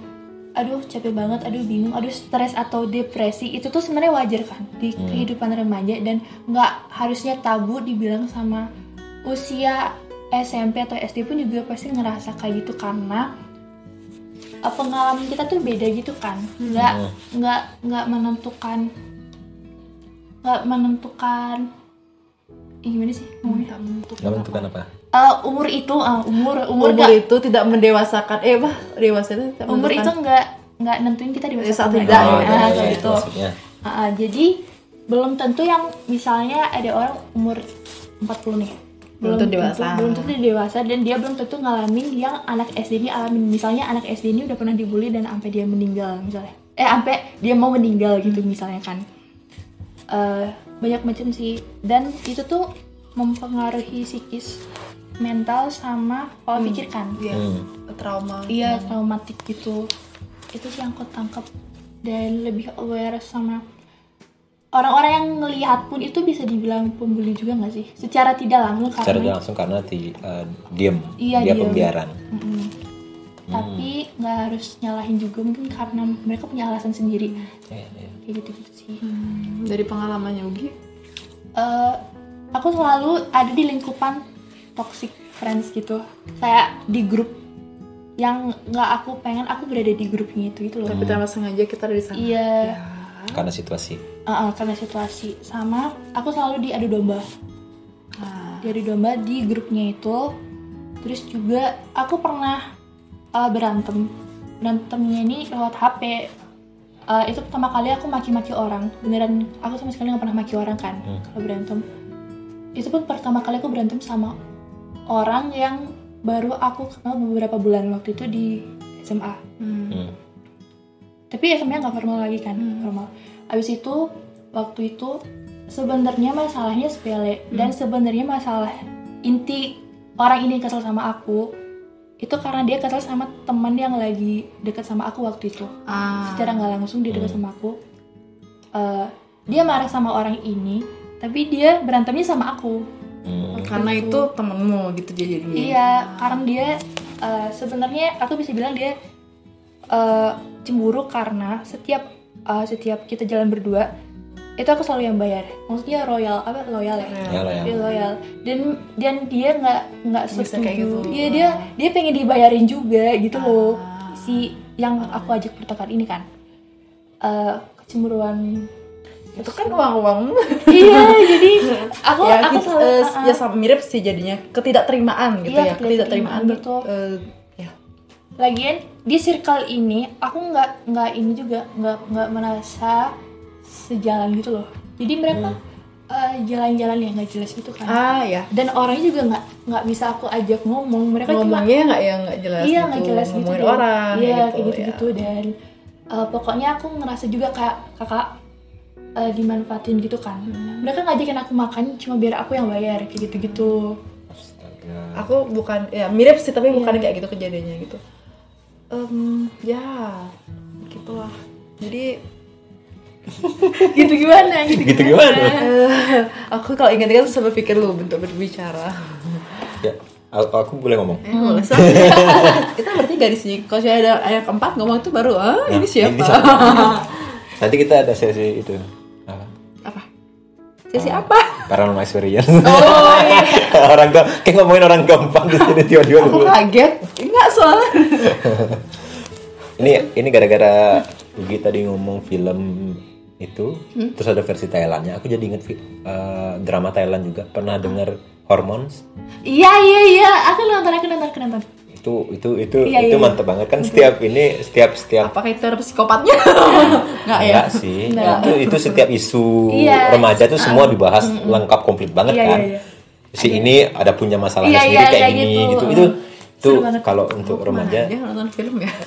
aduh capek banget aduh bingung aduh stres atau depresi itu tuh sebenarnya wajar kan di kehidupan remaja dan nggak harusnya tabu dibilang sama usia SMP atau SD pun juga pasti ngerasa kayak gitu karena eh, pengalaman kita tuh beda gitu kan nggak nggak nggak menentukan nggak menentukan Ih, gimana sih ngomongnya Nggak menentukan apa? Eh, umur itu eh, umur umur umur nggak itu tidak mendewasakan eh apa dewasa itu tidak umur itu menentukan. nggak nggak nentuin kita dewasa atau tidak, enggak. ya, Ah, ya, ya, gitu. ah, jadi belum tentu yang misalnya ada orang umur 40 nih Belum tentu dewasa. belum tentu dewasa dan dia belum tentu ngalamin yang anak SD ini alamin misalnya anak SD ini udah pernah dibully dan sampai dia meninggal misalnya eh sampai dia mau meninggal gitu misalnya kan Eh, banyak macam sih dan itu tuh mempengaruhi psikis mental sama pola pikir kan Iya. Hmm. Trauma. iya traumatik gitu itu sih yang aku tangkap dan lebih aware sama orang-orang yang ngelihat pun itu bisa dibilang pembuli juga nggak sih? Secara tidak langsung secara karena tidak langsung karena ti, eh, diem. Iya, dia diem. pembiaran. Mm-mm. tapi nggak harus nyalahin juga mungkin karena mereka punya alasan sendiri. Iya, iya. kayak gitu gitu sih. Hmm, Dari pengalamannya Ugi. Eh, aku selalu ada di lingkupan toxic friends gitu. Kayak di grup yang nggak aku pengen aku berada di grupnya itu itu loh. Tapi tanpa sengaja kita ada di sana. iya. Karena situasi Uh, uh, karena situasi. Sama aku selalu diadu domba. Ah. diadu domba di grupnya itu. Terus juga aku pernah uh, berantem. Berantemnya ini lewat HP Uh, itu pertama kali aku maki-maki orang. Beneran aku sama sekali nggak pernah maki orang kan Hmm. kalau berantem. Itu pun pertama kali aku berantem sama orang yang baru aku kenal beberapa bulan waktu itu di SMA Hmm. Hmm. tapi SMA nggak formal lagi kan formal abis itu waktu itu sebenarnya masalahnya sepele dan sebenarnya masalah inti orang ini kesel sama aku itu karena dia kesel sama teman yang lagi deket sama aku waktu itu Ah. secara nggak langsung dia deket sama aku Eh, dia marah sama orang ini tapi dia berantemnya sama aku Hmm. Karena itu temenmu gitu dia jadinya. Iya, karena dia eh, sebenarnya aku bisa bilang dia eh, cemburu karena setiap eh, setiap kita jalan berdua itu aku selalu yang bayar. Maksudnya royal apa loyal ya? ya ya Dia loyal dan dan dia nggak nggak setuju. kayak gitu. Iya dia dia pengen dibayarin juga gitu loh. Ah. Si yang aku ajak pertukar ini kan Eh, kecemburuan. Itu kan uang-uang. iya, jadi aku ya, aku kita, selalu eh, ah, ah. ya sama mirip sih jadinya ketidakterimaan gitu Iya, ya ketidakterimaan ketidakterimaan, betul. ya Lagian di circle ini aku nggak nggak ini juga nggak nggak merasa sejalan gitu loh. Jadi mereka eh, jalan-jalan yang nggak jelas gitu kan. ah ya Dan orangnya juga nggak nggak bisa aku ajak ngomong. Mereka cuma ngomongnya nggak ya nggak jelas iya gitu nggak jelas gitu. ngomongin deh. orang Iya gitu, kayak gitu-gitu dan eh, pokoknya aku ngerasa juga kayak kakak eh, dimanfaatin gitu kan. Hmm. Mereka ngajakin aku makan cuma biar aku yang bayar kayak gitu-gitu. Astaga. ya. aku bukan ya mirip sih tapi Iya. bukan kayak gitu kejadiannya gitu Em, ya gitulah jadi gitu gimana? Gitu, gitu gimana? eh, aku kalau ingat-ingat sampai pikir lu bentuk berbicara. Ya aku, boleh ngomong? Eh, boleh kita berarti garis sih kalau saya ada ayat keempat ngomong itu baru ah Nah, ini siapa? Nanti kita ada sesi itu. Apa apa? Sesi apa? Paranormal experience. Oh iya. Orang tuh kayak ngomongin orang gampang di sini tiba-tiba aku kaget enggak soalnya. Ini ini gara-gara Ugi tadi ngomong film itu terus ada versi Thailandnya. Aku jadi inget fi- eh, drama Thailand juga. Pernah dengar Hormones? Iya iya iya, aku nonton aku nonton aku nonton. itu itu itu Iya, itu iya, mantep banget. Kan setiap ini setiap setiap apakah itu ada psikopatnya? Enggak ya? Sih. Itu itu setiap isu Iya. remaja tuh semua dibahas lengkap komplit banget Iya, kan. iya, iya. si ini ada punya masalahnya Iya, sendiri iya, kayak iya, gini gitu. gitu. Itu itu kalau untuk remaja dia nonton film ya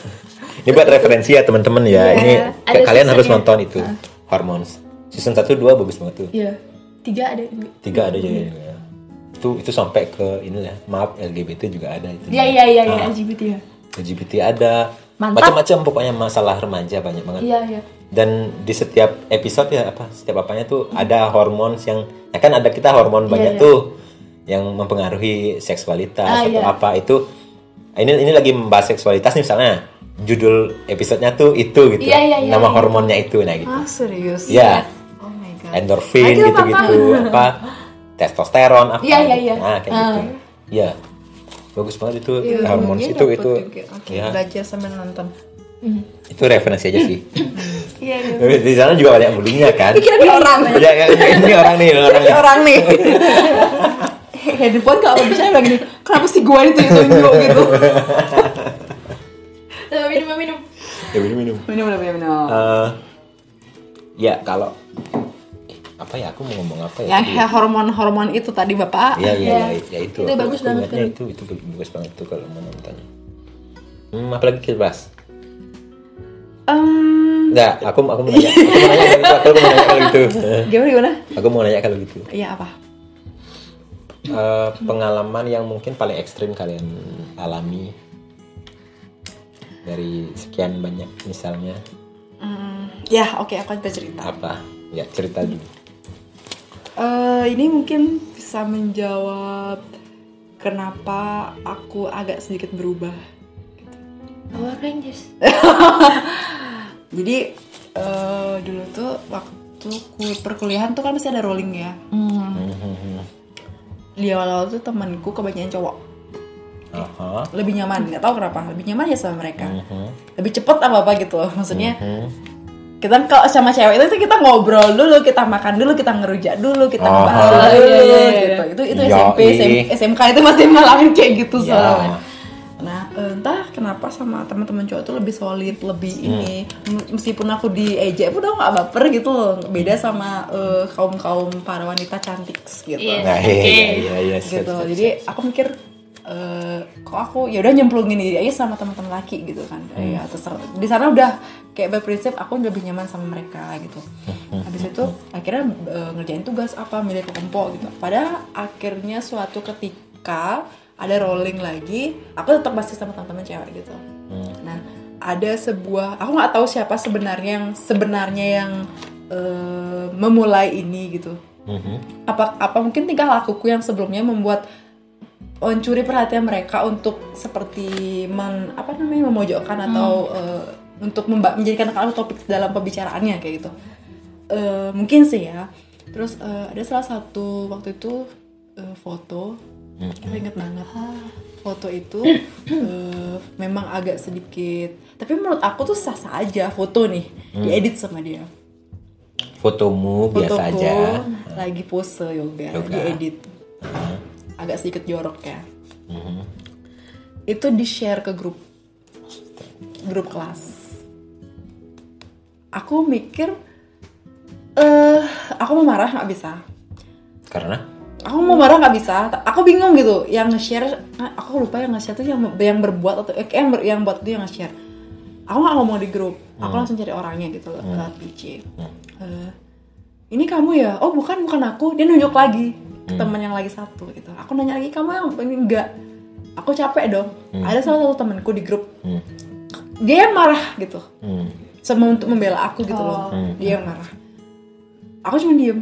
Ini buat referensi ya teman-teman ya. Iya, Ini kalian harus nonton itu. Hormones. Season 1 2 bagus banget tuh. Iya. Tiga ada juga. Tiga ada jadi ya. Itu itu sampai ke ini ya. Maaf LGBT juga ada itu. Iya iya iya iya Ah, LGBT ya. LGBT ada. Macam-macam pokoknya masalah remaja banyak banget. Iya iya. Dan di setiap episode ya apa? Setiap apanya tuh ada hormons yang ya kan ada kita hormon Iya, banyak iya. tuh yang mempengaruhi seksualitas Ah, atau iya. apa itu. Ini ini lagi membahas seksualitas nih misalnya. Judul episodenya tuh itu gitu. Iya, iya, iya, Nama iya. hormonnya itu nah gitu. ah serius Iya. oh my god endorfin gitu-gitu apa testosteron apa Iya, iya, iya. nah kayak Ah. gitu iya bagus banget itu Iya, hormon itu itu juga. Oke, ya belajar sambil nonton Hmm. itu referensi aja sih Iya iya. di sana juga banyak bulinya kan dia orang ya, ya, ini orang nih orang nih orang nih handphone gak apa bisa bilang gini kenapa sih gue itu itu tunjuk? gitu. Eh, minum minum. ya minum minum. Minum minum minum, minum. Eh, ya kalau apa ya aku mau ngomong apa ya? Yang hormon hormon itu tadi bapak. Ya ya ya, ya itu Itu Aku- bagus aku banget, itu itu bagus banget tuh kalau mau nonton. Hmm, apalagi kita bahas Em, Enggak, aku aku mau nanya, aku mau nanya kalau gitu, aku mau nanya kalau gitu. gimana gimana? Aku mau nanya kalau gitu. iya apa Eh, pengalaman yang mungkin paling ekstrim kalian alami dari sekian banyak misalnya Hmm, ya oke aku akan cerita apa? Ya cerita dulu. Eh, ini mungkin bisa menjawab kenapa aku agak sedikit berubah. Power Rangers. Jadi eh, dulu tuh waktu ku- perkuliahan tuh kan masih ada rolling ya. Hmm. Di awal-awal tuh temanku kebanyakan cowok. Aha. Lebih nyaman, nggak tahu kenapa. Lebih nyaman ya sama mereka. Mhm. Lebih cepet apa apa gitu loh. Maksudnya Mhm. kita kalau sama cewek itu kita ngobrol dulu, kita makan dulu, kita ngerujak dulu, kita ngebahas oh. dulu, Iya, iya, iya. gitu. Itu itu Yoi. SMP, SM- SMK itu masih ngalamin kayak gitu Ya. soalnya. Nah, eh, entah kenapa sama teman-teman cowok tuh lebih solid, lebih Hmm. ini. M- Meskipun aku diejek pun aku nggak baper gitu loh. Beda sama kaum kaum para wanita cantik gitu. Iya. Nah, iya iya iya siap, gitu. siap, Jadi siap. aku mikir eh, kok aku ya udah nyemplungin diri aja sama teman-teman laki gitu kan. Hmm. Ya terserah. Di sana udah kayak berprinsip aku lebih nyaman sama mereka gitu. Hmm. Habis itu akhirnya eh, ngerjain tugas apa milih kelompok gitu. Pada akhirnya suatu ketika ada rolling lagi, aku tetap masih sama teman-teman cewek gitu. Hmm. Nah, ada sebuah aku nggak tahu siapa sebenarnya yang sebenarnya yang eh, memulai ini gitu Mhm. apa apa mungkin tingkah lakuku yang sebelumnya membuat mencuri perhatian mereka untuk seperti men, apa namanya memojokkan atau eh, untuk memba- menjadikan kalau topik dalam pembicaraannya kayak gitu Eh, mungkin sih ya terus eh, ada salah satu waktu itu eh, foto aku inget banget. Foto itu eh, memang agak sedikit. Tapi menurut aku tuh sah sah aja foto nih. Diedit sama dia. Fotomu biasa fotoku aja. lagi pose yoga, Yoga. diedit. Agak sedikit jorok ya. Itu di share ke grup. Grup kelas. Aku mikir eh aku mau marah nggak bisa. Karena aku mau marah nggak bisa. Aku bingung gitu yang nge-share nah, aku lupa yang nge-share tuh yang yang berbuat atau eh, yang, ber- yang buat itu yang nge-share. Aku nggak ngomong di grup aku langsung cari orangnya gitu loh lewat PC Eh, ini kamu ya? Oh bukan bukan aku. Dia nunjuk lagi ke teman yang lagi satu gitu. Aku nanya lagi kamu yang ini enggak aku capek dong. Ada salah satu temanku di grup. Hmm. dia yang marah gitu. Hmm. sama untuk membela aku gitu loh. Hmm. dia yang marah. Aku cuma diem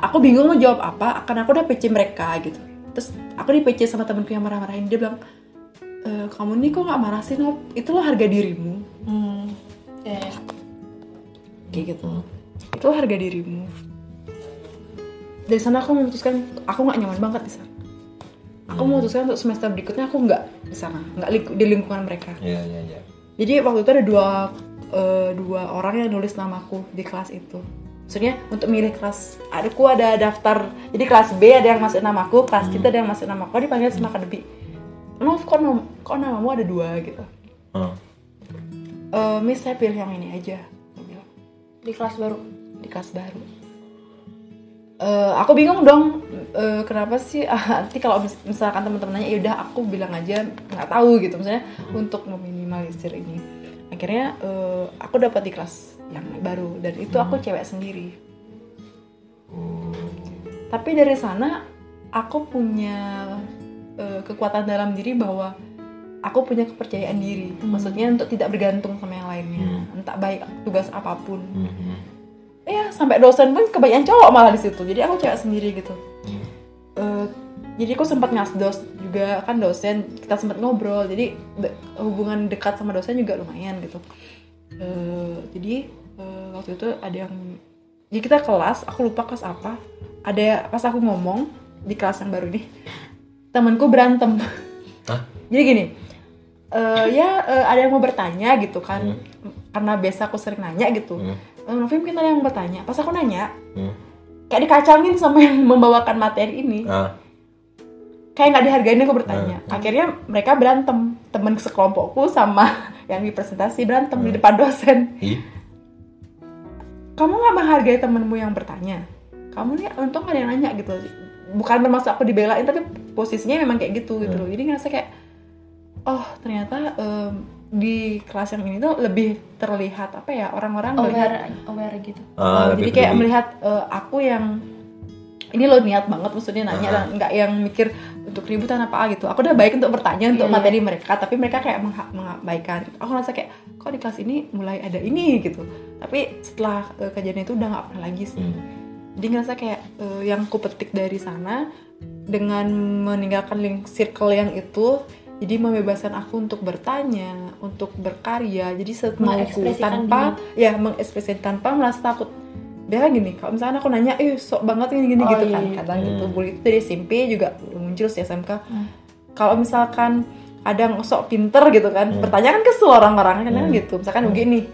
aku bingung mau jawab apa karena aku udah PC mereka gitu terus aku di PC sama temenku yang marah-marahin dia bilang "Eh, kamu nih kok nggak marah sih Nop? itu loh harga dirimu Hmm. Ya. kayak gitu itu loh harga dirimu dari sana aku memutuskan aku nggak nyaman banget di sana aku memutuskan untuk semester berikutnya aku nggak di sana nggak ling- di lingkungan mereka Iya iya iya. Jadi waktu itu ada dua eh, dua orang yang nulis namaku di kelas itu. Maksudnya untuk milih kelas, aku ada daftar. Jadi kelas B ada yang masuk namaku, kelas kita ada yang masuk namaku. Aku dipanggil sama akademi. Nov, kok, nam- kok namamu ada dua gitu? Hmm. Eh, Miss saya pilih yang ini aja. Aku bilang, Di kelas baru. di kelas baru. Eh, aku bingung dong eh, kenapa sih ah, nanti kalau mis- misalkan teman-teman nanya ya udah aku bilang aja nggak tahu gitu misalnya untuk meminimalisir ini akhirnya eh, aku dapat di kelas yang baru dan itu aku cewek sendiri. Tapi dari sana aku punya eh, kekuatan dalam diri bahwa aku punya kepercayaan diri. Maksudnya untuk tidak bergantung sama yang lainnya. Entah baik tugas apa pun. Mhm. ya sampai dosen pun kebanyakan cowok malah di situ. Jadi aku cewek sendiri gitu. Eh, jadi aku sempat ngasdos juga kan dosen kita sempat ngobrol. Jadi de- hubungan dekat sama dosen juga lumayan gitu. Eh, jadi eh, waktu itu ada yang jadi kita kelas aku lupa kelas apa. Ada pas aku ngomong di kelas yang baru ini temanku berantem. Hah? jadi gini eh, ya eh, ada yang mau bertanya gitu kan. Karena biasa aku sering nanya gitu. Hmm. eh, Novi mungkin ada yang bertanya. Pas aku nanya Hmm. kayak dikacangin sama yang membawakan materi ini. Ah. Kayak nggak dihargain aku bertanya. Akhirnya mereka berantem. Temen sekelompokku sama yang di presentasi berantem di depan dosen. Ih, kamu nggak menghargai temenmu yang bertanya? Kamu nih untung ada yang nanya gitu. Bukan bermaksud aku dibelain tapi posisinya memang kayak gitu gitu loh. Jadi ngerasa kayak oh ternyata em, di kelas yang ini tuh lebih terlihat apa ya orang-orang melihat aware aware gitu Oh, lebih jadi kayak peduli. melihat eh, aku yang ini lo niat banget maksudnya nanya Ah. dan nggak yang mikir untuk ributan apa gitu. Aku udah baik untuk bertanya untuk Iya, materi mereka tapi mereka kayak mengha- mengabaikan. Aku ngerasa kayak kok di kelas ini mulai ada ini gitu. Tapi setelah eh, kejadian itu udah nggak pernah lagi sih. Hmm. jadi ngerasa kayak eh, yang ku petik dari sana dengan meninggalkan link circle yang itu jadi membebaskan aku untuk bertanya untuk berkarya. Jadi semauku tanpa ya mengekspresikan tanpa merasa takut dia gini kalau misalnya aku nanya eh sok banget gini gini Oh, gitu iya, kan iya. kadang gitu Hmm. bully itu dari SMP juga muncul sih SMK Hmm. kalau misalkan ada yang sok pinter gitu kan Hmm. bertanya kan kesel orang-orang kan Hmm. gitu misalkan Ugi nih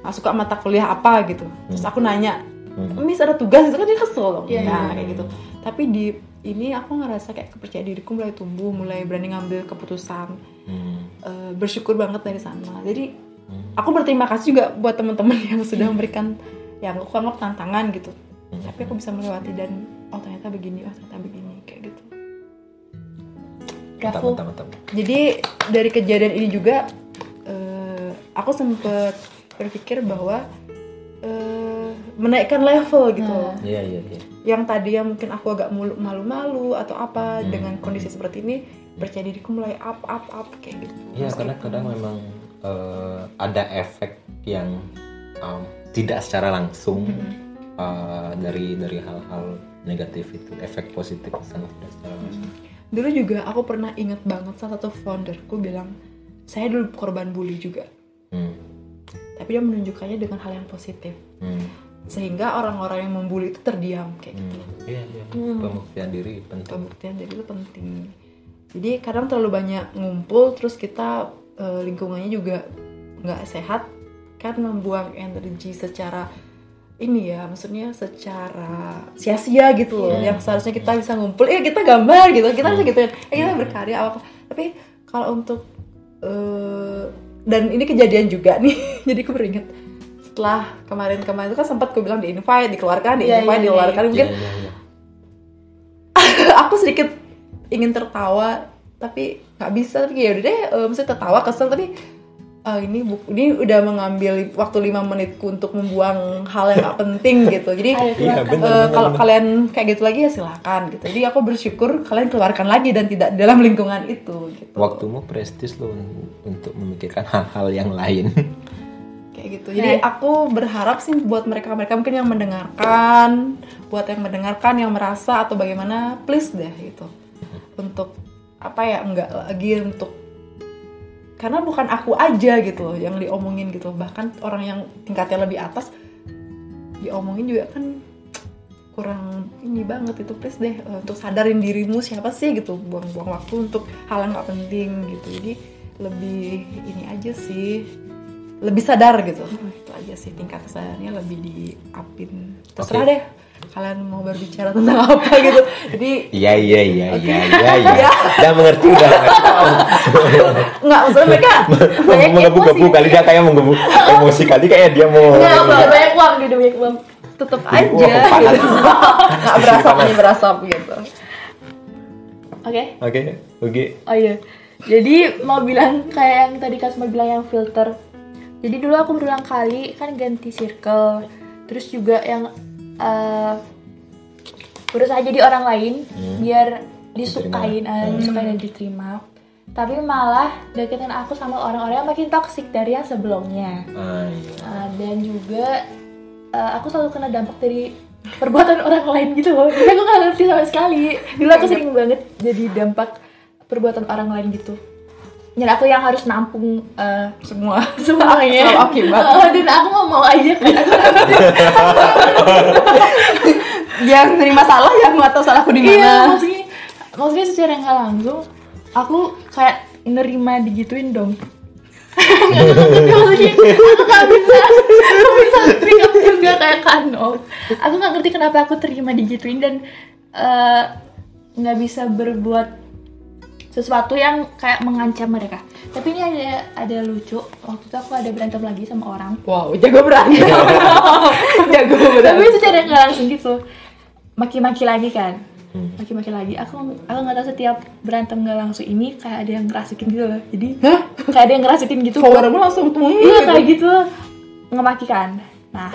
nggak suka mata kuliah apa gitu terus Hmm. aku nanya Hmm. Miss ada tugas itu kan dia kesel dong Iya, nah iya, kayak gitu tapi di ini aku ngerasa kayak kepercayaan diriku mulai tumbuh mulai berani ngambil keputusan Hmm. Eh, bersyukur banget dari sana jadi Hmm. aku berterima kasih juga buat teman-teman yang sudah memberikan yang aku anggap tantangan gitu Hmm. tapi aku bisa melewati dan oh ternyata begini oh ternyata begini kayak gitu Mantap, Bravo. mantap, mantap. jadi dari kejadian ini juga eh, aku sempet berpikir bahwa eh, menaikkan level gitu Nah. Iya, iya, iya. yang tadi yang mungkin aku agak malu-malu atau apa Hmm. dengan kondisi seperti ini percaya diriku mulai up up up kayak gitu Iya, karena kadang memang eh, ada efek yang em, tidak secara langsung eh, dari dari hal-hal negatif itu, efek positif sana tidak secara langsung. dulu juga aku pernah inget banget salah satu founderku bilang saya dulu korban bully juga Hmm. tapi dia menunjukkannya dengan hal yang positif Hmm. sehingga orang-orang yang membuli itu terdiam kayak gitu Hmm. Iya, iya. Hmm. Pembuktian diri penting. pembuktian jadi itu penting jadi kadang terlalu banyak ngumpul terus kita eh, lingkungannya juga nggak sehat kan membuang energi secara ini ya maksudnya secara sia-sia gitu loh. Iya. yang seharusnya kita bisa ngumpul ya kita gambar gitu kita bisa gitu ya. Kita berkarya apa tapi kalau untuk eh, dan ini kejadian juga nih jadi aku beringat setelah kemarin-kemarin itu kan sempat aku bilang di invite dikeluarkan di Iya, invite iya, dikeluarkan Iya, mungkin iya, iya. aku sedikit ingin tertawa tapi nggak bisa tapi ya udah deh eh, mesti tertawa kesel tapi eh, ini bu- ini udah mengambil waktu lima menitku untuk membuang hal yang gak penting gitu. Jadi Iya, eh, benar, kalau kalian kayak gitu lagi ya silakan gitu. Jadi aku bersyukur kalian keluarkan lagi dan tidak dalam lingkungan itu gitu. Waktumu prestis lo un- untuk memikirkan hal-hal yang lain. kayak gitu. Jadi aku berharap sih buat mereka mereka mungkin yang mendengarkan buat yang mendengarkan yang merasa atau bagaimana please deh gitu. Untuk apa ya enggak lagi untuk karena bukan aku aja gitu loh yang diomongin gitu bahkan orang yang tingkatnya lebih atas diomongin juga kan kurang ini banget itu please deh eh, untuk sadarin dirimu siapa sih gitu buang-buang waktu untuk hal yang nggak penting gitu. Jadi lebih ini aja sih lebih sadar gitu. Itu aja sih tingkat kesadarannya lebih diapin. Terserah Oke. deh kalian mau berbicara tentang apa gitu jadi Iya, iya, iya, iya, iya, iya. Udah mengerti udah. nggak maksudnya mereka Menggebu-gebu kali dia kayak menggebu emosi kali kayak dia mau. Nggak, banyak uang gitu banyak uang tetep aja gitu nggak berasap nih berasap gitu oke Oke, oke. Oh iya. Jadi mau bilang kayak yang tadi Kasma bilang yang filter. Jadi dulu aku berulang kali kan ganti circle. Terus juga yang eh berusaha jadi orang lain Hmm. biar disukain, Diterima. eh, Hmm. disukain dan diterima. Tapi malah deketin aku sama orang-orang yang makin toksik dari yang sebelumnya. Ah, iya. Uh, dan juga uh, aku selalu kena dampak dari perbuatan orang lain gitu loh jadi aku gak ngerti sama sekali dulu aku sering banget jadi dampak perbuatan orang lain gitu dan aku yang harus nampung uh, semua. semuanya Selalu akibat. Uh, dan aku mau mau aja. Kan yang terima salah ya nggak tahu salahku di iya mana. maksudnya maksudnya secara nggak langsung aku kayak nerima digituin dong. Maksudnya aku gak bisa. Aku bisa up juga kayak Kano. Aku nggak ngerti kenapa aku terima digituin dan eh, nggak bisa berbuat sesuatu yang kayak mengancam mereka. Tapi ini ada ada lucu. Waktu itu aku ada berantem lagi sama orang. Wow, jago berantem. jago tapi berantem. itu cara nggak langsung gitu. Maki-maki lagi kan? Maki-maki lagi. Aku aku nggak tahu setiap berantem nggak langsung ini kayak ada yang ngerasukin gitu loh. Jadi Hah? kayak ada yang ngerasukin gitu. Followermu langsung tuh. iya kayak gitu. Ngemaki kan? Nah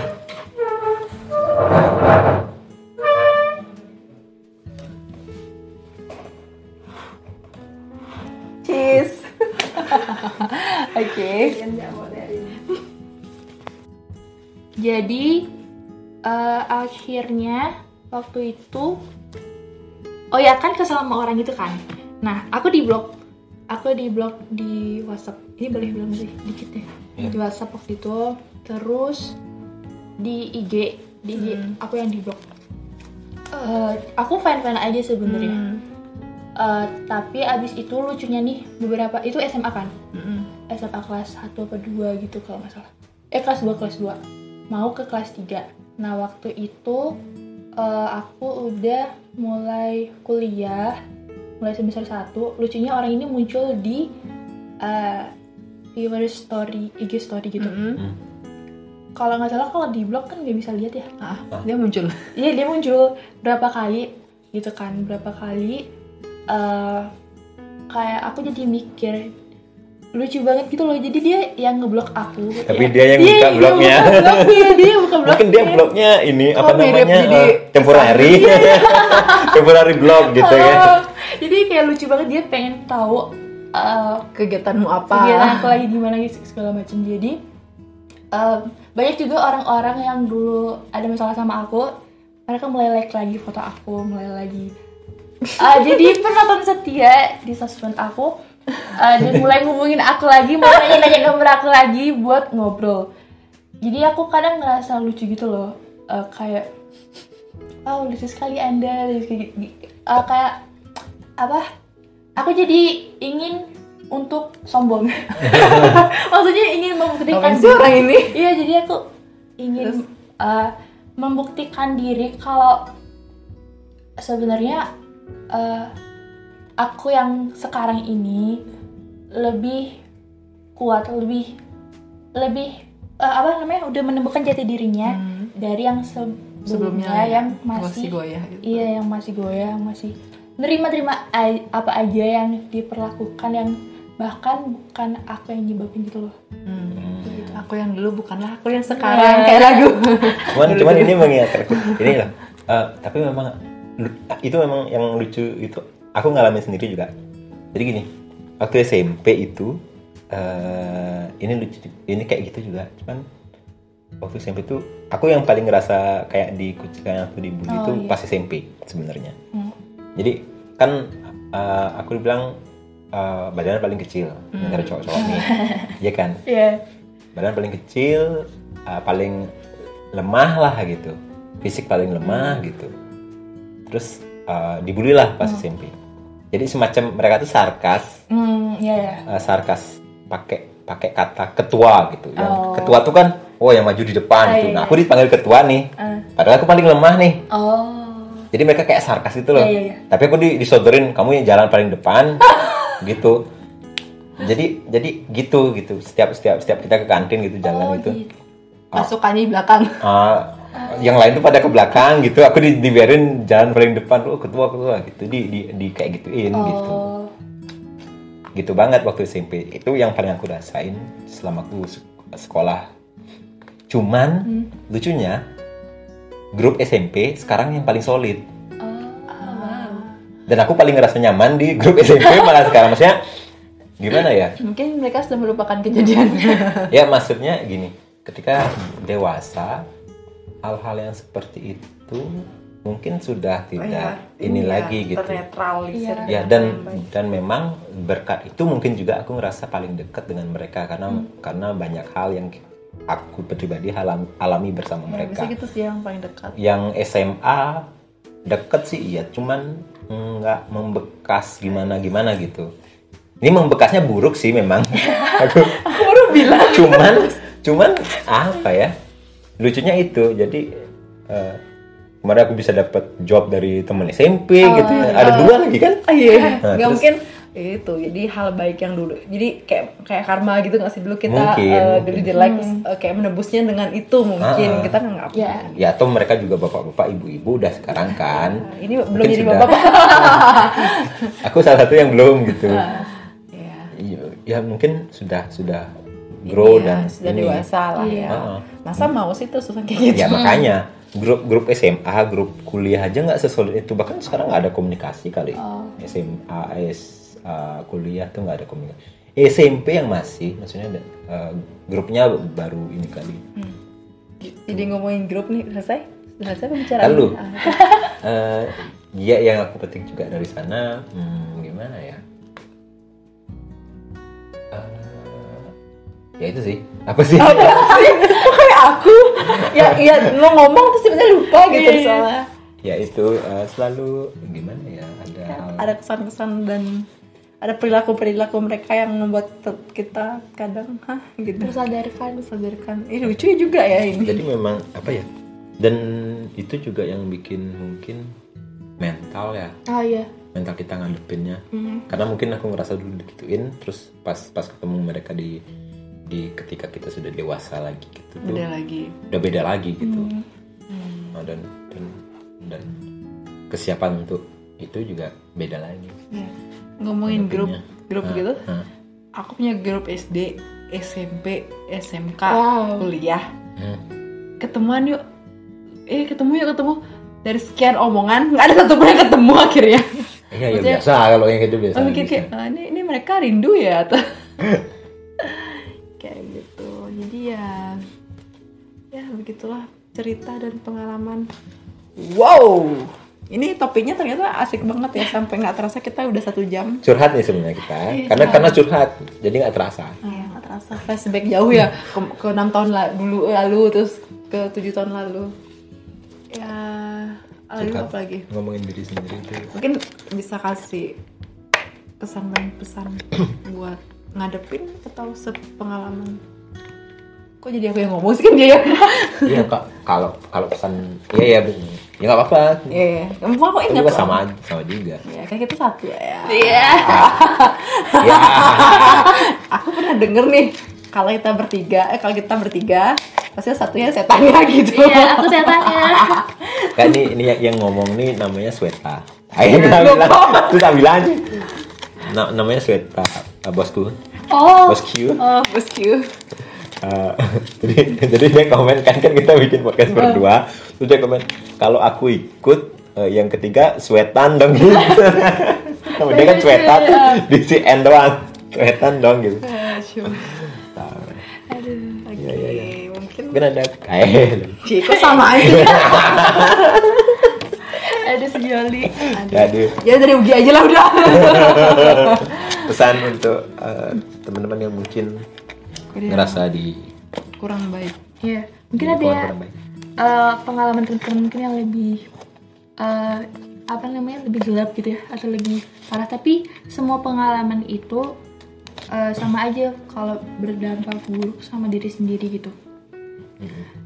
Oke. jadi eh, akhirnya waktu itu oh ya kan kesel sama orang itu kan? Nah aku di blok aku di blok di WhatsApp. Ini boleh bilang sih? Dikit deh Iya. di WhatsApp waktu itu. Terus di IG di IG aku yang di blok Eh, aku fan fan aja sebenarnya. Hmm. Eh, tapi abis itu lucunya nih beberapa itu SMA kan? Mm-mm. SMA kelas 1 apa 2 gitu kalau nggak salah. Eh kelas 2 kelas 2 mau ke kelas 3 nah waktu itu eh, aku udah mulai kuliah mulai semester 1 lucunya orang ini muncul di eh, viewer story IG story gitu. Mm-mm. kalau nggak salah kalau di blog kan nggak bisa lihat ya? Ah, dia muncul. Iya dia muncul berapa kali gitu kan berapa kali eh kayak aku jadi mikir lucu banget gitu loh. Jadi dia yang ngeblok aku. Tapi Ya, dia yang buka blognya. buka blognya dia buka blognya Mungkin dia blognya ini apa Kok mirip namanya jadi eh, temporary, temporary blog gitu ya. Oh, jadi kayak lucu banget dia pengen tahu eh, Kegiatanmu apa? kegiatan aku lagi gimana gitu segala macam. Jadi em, banyak juga orang-orang yang dulu ada masalah sama aku mereka mulai like lagi foto aku mulai lagi Ah, jadi penonton setia di sosmed aku. Ah, dan mulai ngubungin aku lagi mulai nanya-nanya nomor aku lagi buat ngobrol. Jadi aku kadang ngerasa lucu gitu loh. Eh, kayak oh lucu sekali anda. Lucu sekali." Ah, kayak apa? Aku jadi ingin untuk sombong. Maksudnya ingin membuktikan sih orang ini? iya jadi aku ingin uh, membuktikan diri kalau sebenarnya uh, aku yang sekarang ini lebih kuat lebih lebih uh, apa namanya udah menemukan jati dirinya Hmm. dari yang sebelumnya, Sebelumnya yang masih masih goyah gitu. iya yang masih goyang masih nerima-terima ai- apa aja yang diperlakukan yang bahkan bukan aku yang nyebabin gitu loh Hmm. gitu. Aku yang dulu bukanlah aku yang sekarang kayak lagu. Cuman cuman ini mengingatkan aku. Ini lah. eh, tapi memang itu memang yang lucu itu aku ngalamin sendiri juga. Jadi gini, waktu SMP itu eh ini lucu ini kayak gitu juga. Cuman waktu SMP itu aku yang paling ngerasa kayak dikucilkan atau dibully Oh, itu iya. pas SMP sebenarnya. Hmm. Jadi kan eh, aku dibilang eh, badannya paling kecil antara cowok-cowok nih, iya kan? Iya. badan paling kecil uh, paling lemah lah gitu fisik paling lemah gitu terus uh, dibully lah pas SMP jadi semacam mereka tuh sarkas Hmm, iya ya. uh, sarkas pakai pakai kata ketua gitu yang Oh. ketua tuh kan oh yang maju di depan Ah, gitu iya, nah iya. aku dipanggil ketua nih Ah. padahal aku paling lemah nih Oh. jadi mereka kayak sarkas gitu loh Iya, iya, iya. tapi aku di, disodorin kamu yang jalan paling depan gitu jadi jadi gitu gitu setiap setiap setiap kita ke kantin gitu jalan Oh, gitu gitu. Pasukannya di belakang. Ah, yang lain tuh pada ke belakang gitu aku di, dibiarin jalan paling depan oh ketua ketua gitu di di, di kayak gituin gitu Oh. gitu banget waktu SMP itu yang paling aku rasain selama aku se- sekolah cuman Hmm. lucunya grup SMP sekarang yang paling solid Oh. Wow. dan aku paling ngerasa nyaman di grup SMP malah sekarang maksudnya gimana ya Mungkin mereka sudah melupakan kejadian. ya maksudnya gini ketika dewasa hal-hal yang seperti itu mungkin sudah tidak ini lagi gitu. Iya. ya dan dan memang berkat itu mungkin juga aku ngerasa paling dekat dengan mereka karena karena banyak hal yang aku pribadi halam- alami bersama Ya, mereka bisa gitu sih yang paling dekat. yang SMA deket sih iya cuman nggak membekas gimana gimana gitu ini membekasnya buruk sih memang aku Aku baru bilang. cuman cuman apa ya lucunya itu jadi eh, kemarin aku bisa dapat job dari temen SMP gitu ya. ada dua lagi kan? Ah, iya. Nah, Nggak terus- mungkin. Itu jadi hal baik yang dulu. Jadi kayak kayak karma gitu nggak sih? Dulu kita Mungkin, mungkin. dulu jelek terus, eh, kayak menebusnya dengan itu mungkin. Ah. kita nggak Ya. ya atau mereka juga bapak-bapak ibu-ibu udah sekarang kan. Ini belum Mungkin jadi sudah. bapak. Aku salah satu yang belum gitu. Ya Iya, ya mungkin sudah sudah grow Iya, dan sudah ini. dewasa lah Iya. ya. Heeh. masa mau sih tuh susah kayak gitu? Ya makanya. Grup grup SMA grup kuliah aja nggak sesolid itu. Bahkan sekarang nggak ada komunikasi kali. Oh. SMA S uh, kuliah tuh nggak ada komunikasi. SMP yang masih maksudnya ada, uh, grupnya baru ini kali. Jadi ngomongin grup nih selesai? Selesai pembicaraan? Lalu. Ah, uh, ya yang aku petik juga dari sana. Hmm, gimana ya ya itu sih. Apa sih? Kok kayak aku. Ya ya lo ngomong terus tiba-tiba lupa gitu Iya. soalnya. Ya itu uh, selalu gimana ya ada hal ada kesan-kesan dan ada perilaku-perilaku mereka yang membuat kita kadang hah? gitu. Tersadarkan sadarkan ini lucu juga ya ini. Jadi memang apa ya dan itu juga yang bikin mungkin mental ya. Oh iya. Mental kita ngadepinnya. Hmm. karena mungkin aku ngerasa dulu digituin terus pas pas ketemu mereka di di ketika kita sudah dewasa lagi gitu tuh udah lagi udah beda lagi gitu Hmm. Nah, dan dan dan kesiapan untuk itu juga beda lagi Ya. ngomongin grup Ngadepinnya. grup Hah, gitu hah. aku punya grup SD SMP SMK Wow. kuliah Hmm. ketemuan yuk eh ketemu yuk ketemu dari sekian omongan nggak ada satupun yang ketemu akhirnya Iya, ya biasa kalau yang itu biasa. Oh, mikir kayak "Ah, ini ini mereka rindu ya atau jadi ya ya begitulah cerita dan pengalaman. Wow! Ini topiknya ternyata asik banget ya sampai nggak terasa kita udah satu jam. Curhat nih sebenarnya kita. Iya. karena karena curhat jadi nggak terasa. Iya, nggak terasa. Flashback jauh ya ke, ke 6 tahun la- dulu lalu terus ke tujuh tahun lalu. Ya lalu Curhat. apa lagi? Ngomongin diri sendiri itu. Mungkin bisa kasih kesan dan pesan buat ngadepin atau sepengalaman kok jadi aku yang ngomong sih? Kan dia ya iya kak. Kalau kalau pesan iya ya ya nggak apa-apa. Iya kamu aku Itu ingat juga sama sama juga. Ya kan kita satu ya. Iya. Ya aku pernah denger nih kalau kita bertiga eh kalau kita bertiga pasti satunya setannya gitu. Iya aku setannya. Kan ini ini yang, ngomong nih namanya Sweta. Ayo kita bilang tak bilang namanya Sweta uh, bosku. Oh. Bosku. Oh bosku Uh, jadi jadi dia komen kan kan kita bikin podcast berdua. Terus dia komen kalau aku ikut uh, yang ketiga sweatan dong. Gitu dia kan sweatan di si N doang. Sweatan dong gitu. Aduh oke. Iya, iya, mungkin mungkin ada kayak Ciko sama aja? Ada sejoli jadi ya dari Ugi aja lah udah. Pesan untuk uh, teman-teman yang mungkin Kuliah ngerasa di kurang baik. Iya mungkin ada ya kurang eh, pengalaman teman-teman mungkin yang lebih eh, apa namanya lebih gelap gitu ya atau lebih parah. Tapi semua pengalaman itu eh, sama aja kalau berdampak buruk sama diri sendiri gitu.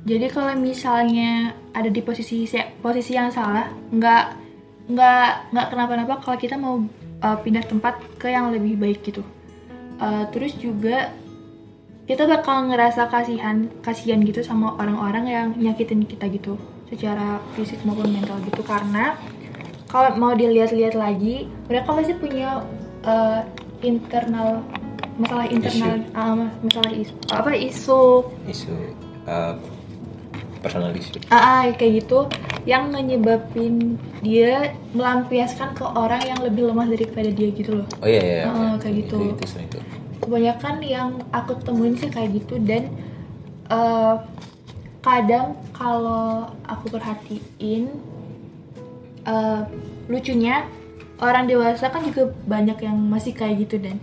Jadi kalau misalnya ada di posisi posisi yang salah nggak nggak nggak kenapa-napa kalau kita mau eh, pindah tempat ke yang lebih baik gitu. Eh, terus juga kita bakal ngerasa kasihan kasihan gitu sama orang-orang yang nyakitin kita gitu secara fisik maupun mental gitu karena kalau mau dilihat-lihat lagi mereka pasti punya uh, internal masalah internal uh, masalah isu apa isu isu uh, personal issue ah, ah, kayak gitu yang menyebabin dia melampiaskan ke orang yang lebih lemah daripada dia gitu loh oh iya iya, iya. Oh, kayak gitu. itu, itu, itu. Kebanyakan yang aku temuin sih kayak gitu dan eh, kadang kalau aku perhatiin eh, lucunya orang dewasa kan juga banyak yang masih kayak gitu dan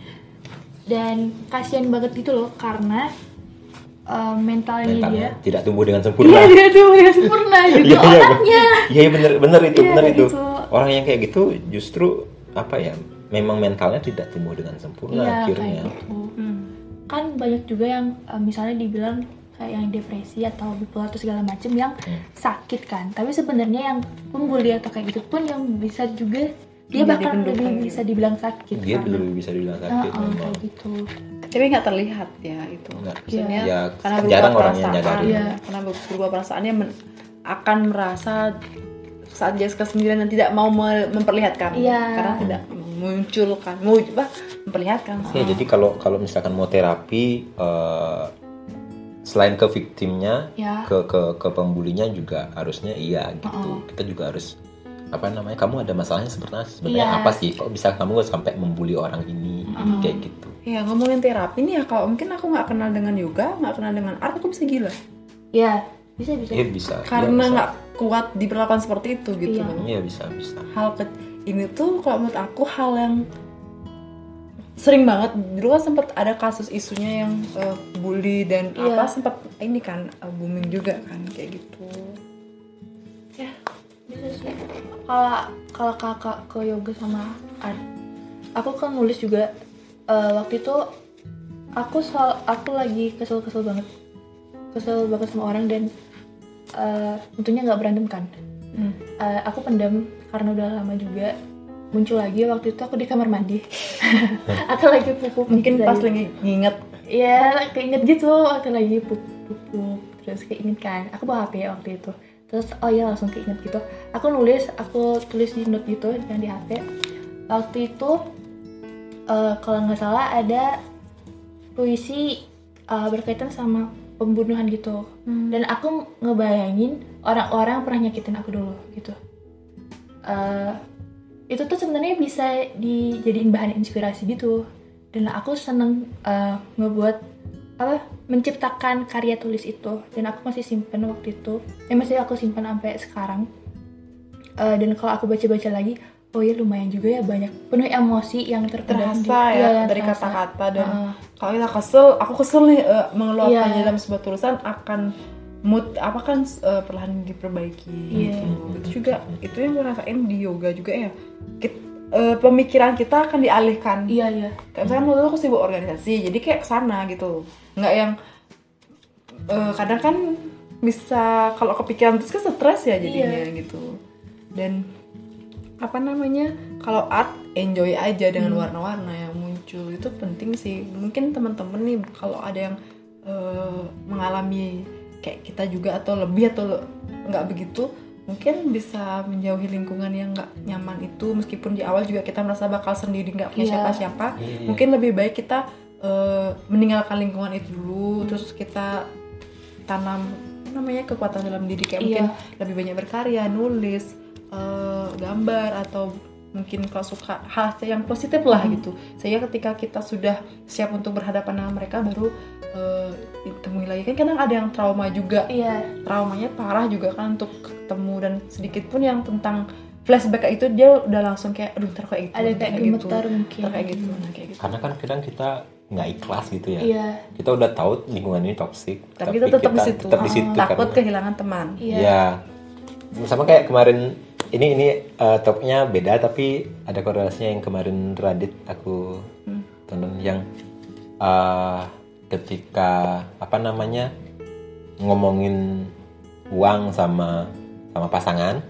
dan kasihan banget gitu loh karena eh, mentalnya dia mentalnya tidak tumbuh dengan sempurna iya dia tuh dia sempurna juga Iya, iya, orangnya Iya iya, bener bener itu Iya, bener itu. gitu. Orang yang kayak gitu justru apa ya? Memang mentalnya tidak tumbuh dengan sempurna iya akhirnya. kayak gitu Hmm. kan banyak juga yang eh, misalnya dibilang kayak yang depresi atau bipolar atau segala macam yang Hmm. sakit kan tapi sebenarnya yang pembuli atau kayak gitu pun yang bisa juga dia Iya, bahkan lebih bisa dibilang sakit dia karena- lebih bisa dibilang sakit ah, memang. kayak gitu tapi nggak terlihat ya itu Nggak. maksudnya Ya, karena jarang berubah orang yang perasaan nyadarin. ya, karena berubah perasaannya men- akan merasa saat Jessica sendirian dan tidak mau me- memperlihatkan Iya. karena tidak munculkan mau apa, memperlihatkan Ya, jadi kalau kalau misalkan mau terapi eh, selain ke victimnya, Ya. ke ke ke pembulinya juga harusnya iya gitu. Kita juga harus apa namanya? Kamu ada masalahnya sebenarnya sebenarnya Iya. apa sih? Kok bisa kamu sampai membuli orang ini kayak gitu? ya ngomongin terapi nih ya kalau mungkin aku nggak kenal dengan yoga nggak kenal dengan art aku bisa gila ya bisa bisa Iya bisa. iya karena nggak kuat diperlakukan seperti itu gitu Iya. Iya bisa bisa. hal ke ini tuh kalau menurut aku hal yang sering banget. Dulu kan sempat ada kasus isunya yang eh, bully dan Iya. apa sempat ini kan eh, booming juga kan kayak gitu. Ya bisa sih. Kalau kalau kakak ke yoga sama art aku kan nulis juga. Eh, waktu itu aku soal aku lagi kesel-kesel banget. Kesel banget sama orang dan eh, tentunya nggak berantem kan. Hmm. Eh, aku pendam karena udah lama juga muncul lagi waktu itu aku di kamar mandi aku lagi pupuk mungkin dari- pas lagi nginget Iya, keinget gitu waktu lagi pup-pup terus keinget kan. Aku bawa HP waktu itu. Terus oh iya langsung keinget gitu. Aku nulis, aku tulis di note gitu yang di HP. Waktu itu eh, kalau nggak salah ada puisi eh, berkaitan sama pembunuhan gitu. Dan aku ngebayangin orang-orang pernah nyakitin aku dulu gitu. Eh, itu tuh sebenarnya bisa dijadiin bahan inspirasi gitu. Dan aku seneng uh, ngebuat apa menciptakan karya tulis itu. Dan aku masih simpen waktu itu. Ya masih aku simpan sampai sekarang. Uh, dan kalau aku baca-baca lagi oh ya lumayan juga ya banyak. Penuh emosi yang terpendam di- terasa iya, ya yang dari terasa. kata-kata. Dan Heeh. kalau kita kesel aku kesel nih eh, mengeluarkannya Iya. dalam sebuah tulisan akan mood apa kan eh, perlahan diperbaiki Iya. gitu. itu juga itu yang gue rasain di yoga juga ya. Kit- eh, pemikiran kita akan dialihkan. Iya iya. Kayak misalkan waktu itu aku sibuk organisasi jadi kayak ke sana gitu. Nggak yang eh, kadang kan bisa kalau kepikiran terus kan stres ya jadinya gitu. Dan apa namanya kalau art enjoy aja dengan warna-warna yang muncul. Itu penting sih. Mungkin teman-teman nih kalau ada yang eh, mengalami kayak kita juga atau lebih atau nggak begitu mungkin bisa menjauhi lingkungan yang nggak nyaman itu meskipun di awal juga kita merasa bakal sendiri nggak punya Iya. siapa-siapa Iya. mungkin lebih baik kita eh, meninggalkan lingkungan itu dulu terus kita tanam namanya kekuatan dalam diri kayak Iya. mungkin lebih banyak berkarya nulis eh, gambar atau mungkin kalau suka hal yang positif lah Hmm. gitu. Sehingga ketika kita sudah siap untuk berhadapan dengan mereka baru eh, ditemui lagi. Kan kadang ada yang trauma juga. Iya. Traumanya parah juga kan untuk ketemu dan sedikit pun yang tentang flashback itu dia udah langsung kayak aduh ntar kayak gitu ada kayak gitu gemetar mungkin. ntar kayak gitu nah kayak gitu. Karena kan kadang kita nggak ikhlas gitu ya. iya. Kita udah tahu lingkungan ini toksik, tapi, kita tetap di situ. tetap di situ takut karena- kehilangan teman. Iya. Ya, sama kayak kemarin ini ini uh, topnya beda tapi ada korelasinya yang kemarin Radit aku tonton yang uh, ketika apa namanya ngomongin uang sama sama pasangan,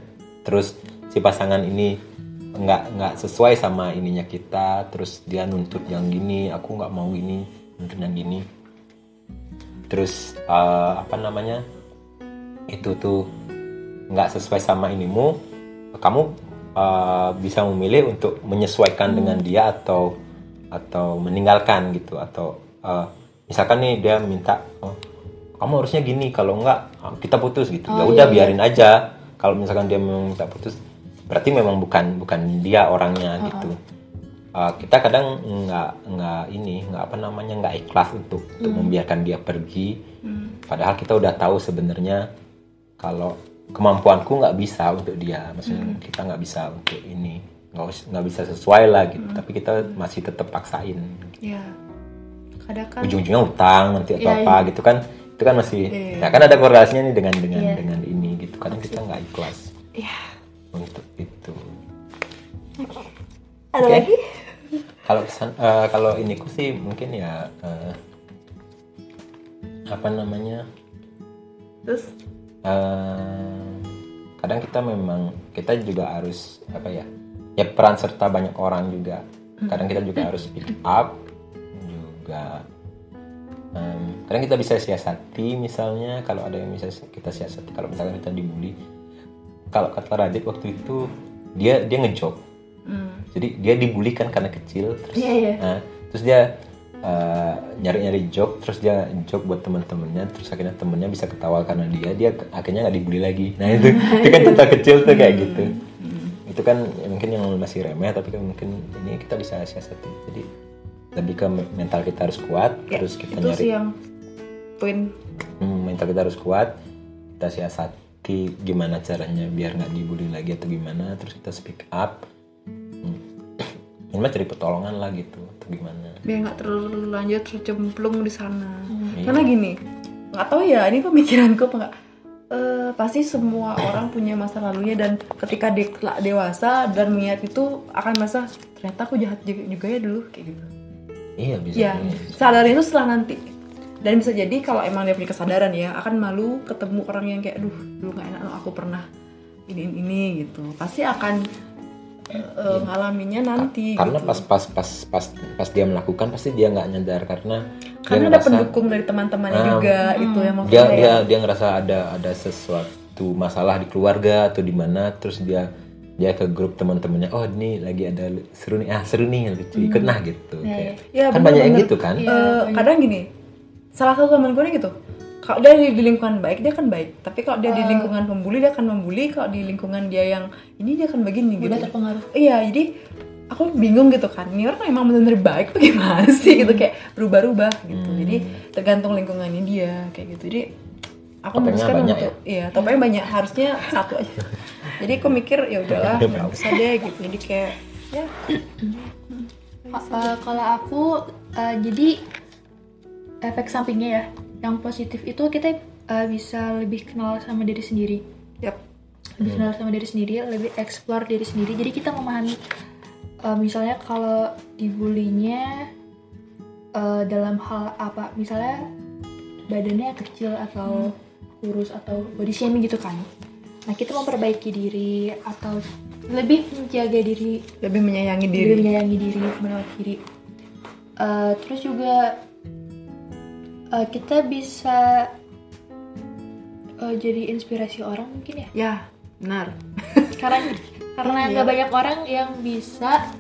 terus si pasangan ini nggak nggak sesuai sama ininya kita, terus dia nuntut yang gini, aku nggak mau gini, nuntut yang gini, terus uh, apa namanya itu tuh nggak sesuai sama inimu kamu uh, bisa memilih untuk menyesuaikan dengan dia atau atau meninggalkan gitu atau uh, misalkan nih dia minta oh, kamu harusnya gini kalau enggak uh, kita putus gitu. Ya Oh, udah iya, biarin aja. Kalau misalkan dia memang minta putus berarti memang bukan bukan dia orangnya gitu. Uh, kita kadang nggak nggak ini nggak apa namanya nggak ikhlas untuk untuk membiarkan dia pergi. Padahal kita udah tahu sebenarnya kalau kemampuanku nggak bisa untuk dia. Maksudnya kita nggak bisa untuk ini. Nggak bisa sesuai lah gitu. Tapi kita masih tetap paksain. Ya kadang kan ujung-ujungnya utang nanti atau Iya, apa gitu kan. Itu kan masih Iya. ya kan ada korelasinya nih dengan dengan Iya. dengan ini gitu. Kadang kita nggak ikhlas ya untuk itu. Ada Oke. lagi? Kalau eh, kalau iniku sih mungkin ya eh, apa namanya? Terus eh, kadang kita memang kita juga harus apa ya ya peran serta banyak orang juga. Kadang kita juga harus speak up juga em, kadang kita bisa siasati misalnya kalau ada yang bisa kita siasati kalau misalnya kita dibully. Kalau kata Radit waktu itu dia dia ngejok jadi dia dibully kan karena kecil terus Iya, iya. Nah, terus dia uh, nyari-nyari joke, terus dia joke buat teman-temannya, terus akhirnya temennya bisa ketawa karena dia, dia akhirnya nggak dibully lagi. Nah itu, itu kan cerita kecil tuh kayak gitu. Itu kan ya mungkin yang masih remeh, tapi kan mungkin ini kita bisa siasati. Jadi lebih ke me- mental kita harus kuat, Ya, terus kita itu nyari sih yang poin Hmm, mental kita harus kuat, kita siasati gimana caranya biar nggak dibully lagi atau gimana, terus kita speak up. Hmm. Ini mah cari pertolongan lah gitu, atau gimana. Biar nggak terlanjur tercemplung di sana. Iya. karena gini nggak tahu ya ini pemikiranku apa nggak? Eh, pasti semua orang punya masa lalunya dan ketika dia kelak dewasa dan niat itu akan merasa ternyata aku jahat juga, ya dulu kayak gitu. Iya bisa. ya sadar itu setelah nanti. Dan bisa jadi kalau emang dia punya kesadaran ya akan malu ketemu orang yang kayak aduh dulu nggak enak loh aku pernah ini, ini gitu. Pasti akan eh, ngalaminya nanti Karena gitu. pas pas pas pas pas dia melakukan pasti dia nggak nyadar karena dia karena ada ngerasa- pendukung dari teman-temannya Ah, juga itu yang dia maksudnya dia dia ngerasa ada ada sesuatu masalah di keluarga atau di mana terus dia dia ke grup teman-temannya oh ini lagi ada seru nih ah seru nih lucu ikut nah gitu kayak. Ya, kan banyak yang gitu kan? Eh, kadang gini salah satu teman gue nih gitu kalau dia di, lingkungan baik dia kan baik. Tapi kalau dia di lingkungan pembuli dia akan membuli. Kalau di lingkungan dia yang ini dia akan begini gitu. Udah terpengaruh. iya jadi aku bingung gitu kan. Ini orang emang benar-benar baik apa gimana sih gitu. Kayak berubah-ubah gitu. Jadi tergantung lingkungannya dia kayak gitu. Jadi aku memutuskan banyak untuk iya topengnya banyak. Harusnya satu aja. Jadi aku mikir ya udahlah nggak usah deh gitu. Jadi kayak ya. Uh, kalau aku uh, jadi efek sampingnya ya yang positif itu kita uh, bisa lebih kenal sama diri sendiri. Yap. Lebih kenal sama diri sendiri lebih explore diri sendiri. Jadi kita memahami uh, misalnya kalau dibulinya uh, dalam hal apa? Misalnya badannya kecil atau kurus atau body shaming gitu kan. Nah kita memperbaiki diri atau lebih menjaga diri. Lebih menyayangi diri. Diri menyayangi diri merawat diri. Eh, terus juga eh, kita bisa eh, jadi inspirasi orang mungkin ya? Ya, benar. karena karena nggak banyak orang yang bisa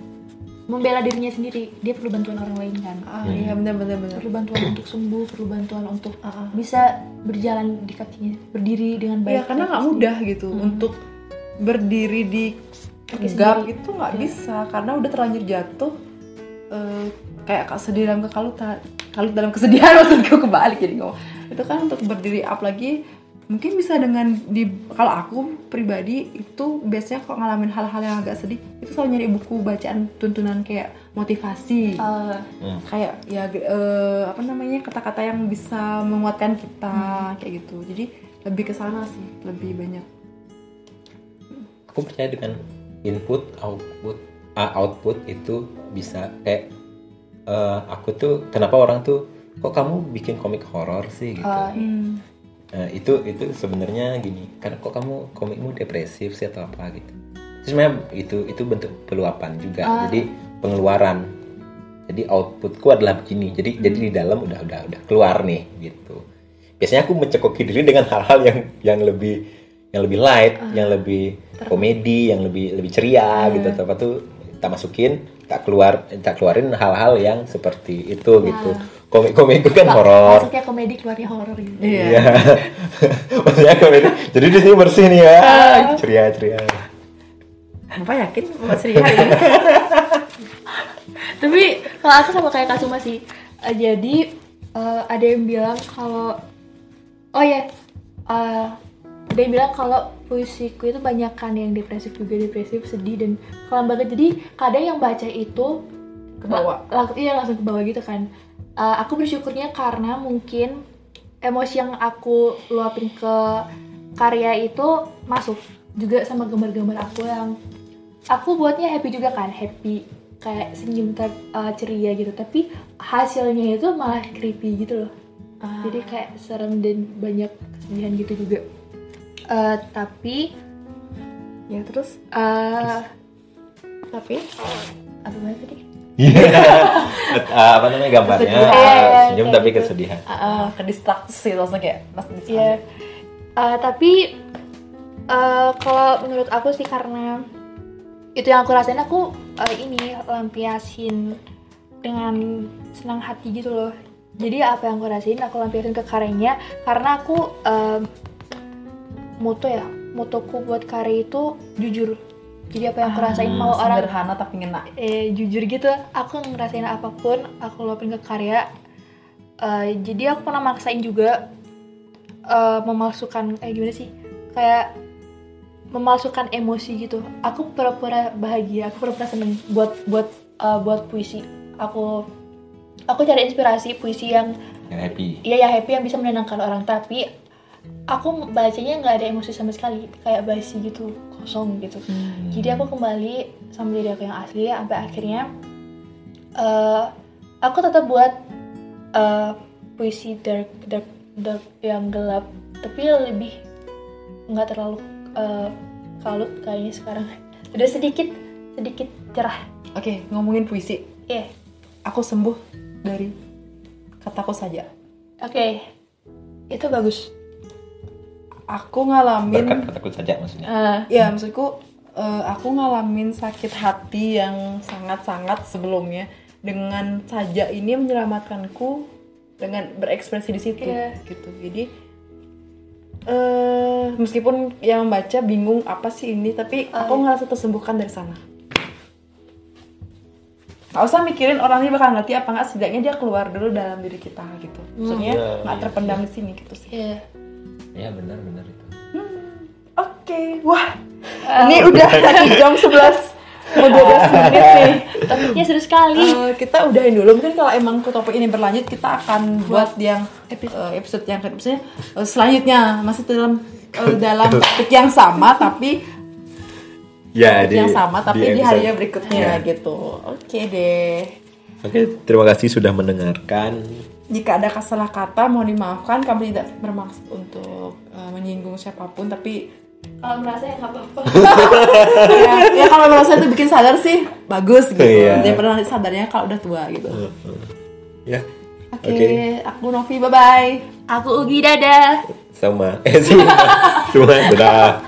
membela dirinya sendiri. Dia perlu bantuan orang lain kan? Ah, iya benar benar benar. perlu bantuan untuk sembuh perlu bantuan untuk Ah, ah. bisa berjalan di kakinya berdiri dengan baik. Ya karena nggak mudah gitu untuk berdiri di Kaki gap itu nggak bisa. Karena udah terlanjur jatuh eh, kayak kak sedih dalam kekalutan kalut dalam kesedihan maksudku kebalik jadi ngomong. Itu kan untuk berdiri up lagi mungkin bisa dengan di kalau aku pribadi itu biasanya kalau ngalamin hal-hal yang agak sedih itu selalu nyari buku bacaan tuntunan kayak motivasi. Eh, kayak ya eh, apa namanya kata-kata yang bisa menguatkan kita kayak gitu. Jadi lebih ke sana sih lebih banyak. Aku percaya dengan input output ah, output itu bisa kayak eh, aku tuh kenapa orang tuh kok kamu bikin komik horor sih? gitu. Eh, Nah, itu itu sebenarnya gini karena kok kamu komikmu depresif sih? atau apa gitu. Terus sebenarnya itu itu bentuk peluapan juga jadi pengeluaran. Jadi outputku adalah begini jadi jadi di dalam udah udah udah keluar nih gitu. Biasanya aku mencekoki diri dengan hal-hal yang yang lebih yang lebih light yang lebih komedi yang lebih lebih ceria gitu. Atau apa tuh tak masukin tak keluar tak keluarin hal-hal yang seperti itu gitu komik-komik itu kan horor maksudnya komedi keluarnya horor gitu Iya. Maksudnya komedi. Jadi di sini bersih nih ya. Ceria ceria. apa yakin mas Ria ini tapi kalau aku sama kayak Kasuma sih Eh, jadi eh, ada yang bilang kalau oh ya eh, ada yang bilang kalau puisiku itu banyak kan yang depresif juga depresif sedih dan kelam banget. Jadi kadang yang baca itu ke bawah. lang- iya langsung ke bawah gitu kan. Eh, aku bersyukurnya karena mungkin emosi yang aku luapin ke karya itu masuk juga sama gambar-gambar aku yang aku buatnya happy juga kan. Happy kayak senyum ter- eh, ceria gitu. Tapi hasilnya itu malah creepy gitu loh. Jadi kayak serem dan banyak kesedihan gitu juga Eh, tapi ya terus eh tapi apa banget tadi Eh, apa namanya gambarnya Iya, senyum tapi gitu. kesedihan uh, ke distraksi langsung kayak mas distraksi. Iya. Eh, tapi eh, kalau menurut aku sih karena itu yang aku rasain aku eh, ini lampiasin dengan senang hati gitu loh. Jadi apa yang aku rasain aku lampiasin ke karyanya karena aku eh, moto ya. Motoku buat karya itu jujur. Jadi apa yang aku rasain mau orang sederhana tapi ngena. eh, jujur gitu aku ngerasain apa pun aku luapin ke karya. Eh, jadi aku pernah maksain juga eh, memalsukan eh gimana sih? Kayak memalsukan emosi gitu. Aku pura-pura bahagia aku pura-pura seneng buat buat eh, buat puisi. Aku aku cari inspirasi puisi yang yang happy. Iya ya happy yang bisa menenangkan orang. Tapi aku bacanya nggak ada emosi sama sekali kayak basi gitu kosong gitu. Jadi aku kembali sama diri aku yang asli sampai akhirnya eh, aku tetap buat eh, puisi dark dark dark yang gelap tapi lebih nggak terlalu eh, kalut kayaknya sekarang. Udah sedikit sedikit cerah. Oke, ngomongin puisi. Iya. Aku sembuh dari kataku saja. oke. Itu bagus Aku ngalamin berkat kataku saja maksudnya. Eh, ya maksudku eh, aku ngalamin sakit hati yang sangat-sangat sebelumnya. Dengan saja ini menyelamatkanku dengan berekspresi di situ Iya. gitu. Jadi eh meskipun yang membaca bingung apa sih ini tapi aku ngerasa tersembuhkan dari sana. Gak usah mikirin orang ini bakal ngerti apa nggak setidaknya dia keluar dulu dalam diri kita gitu. Maksudnya Iya, nggak iya, terpendam di sini gitu sih. Iya ya benar benar itu Oke, wah. ini udah satu jam 11 mau 12 menit nih. topiknya seru sekali Eh, kita udahin dulu. Mungkin kalau emang topik ini berlanjut, kita akan buat yang eh, episode yang eh, selanjutnya masih dalam eh, dalam topik yang sama tapi ya topik yang sama tapi di, episode- harinya berikutnya Ya. gitu. Oke deh. oke terima kasih sudah mendengarkan Jika ada salah kata mohon dimaafkan. Kami tidak bermaksud untuk eh, menyinggung siapa pun tapi kalau merasa ya nggak apa-apa. Ya, ya kalau merasa itu bikin sadar sih bagus gitu. Daripada nanti sadarnya kalau udah tua gitu. Ya oke oke. aku Novi bye bye aku Ugi dadah. Sama. Eh semua semua sudah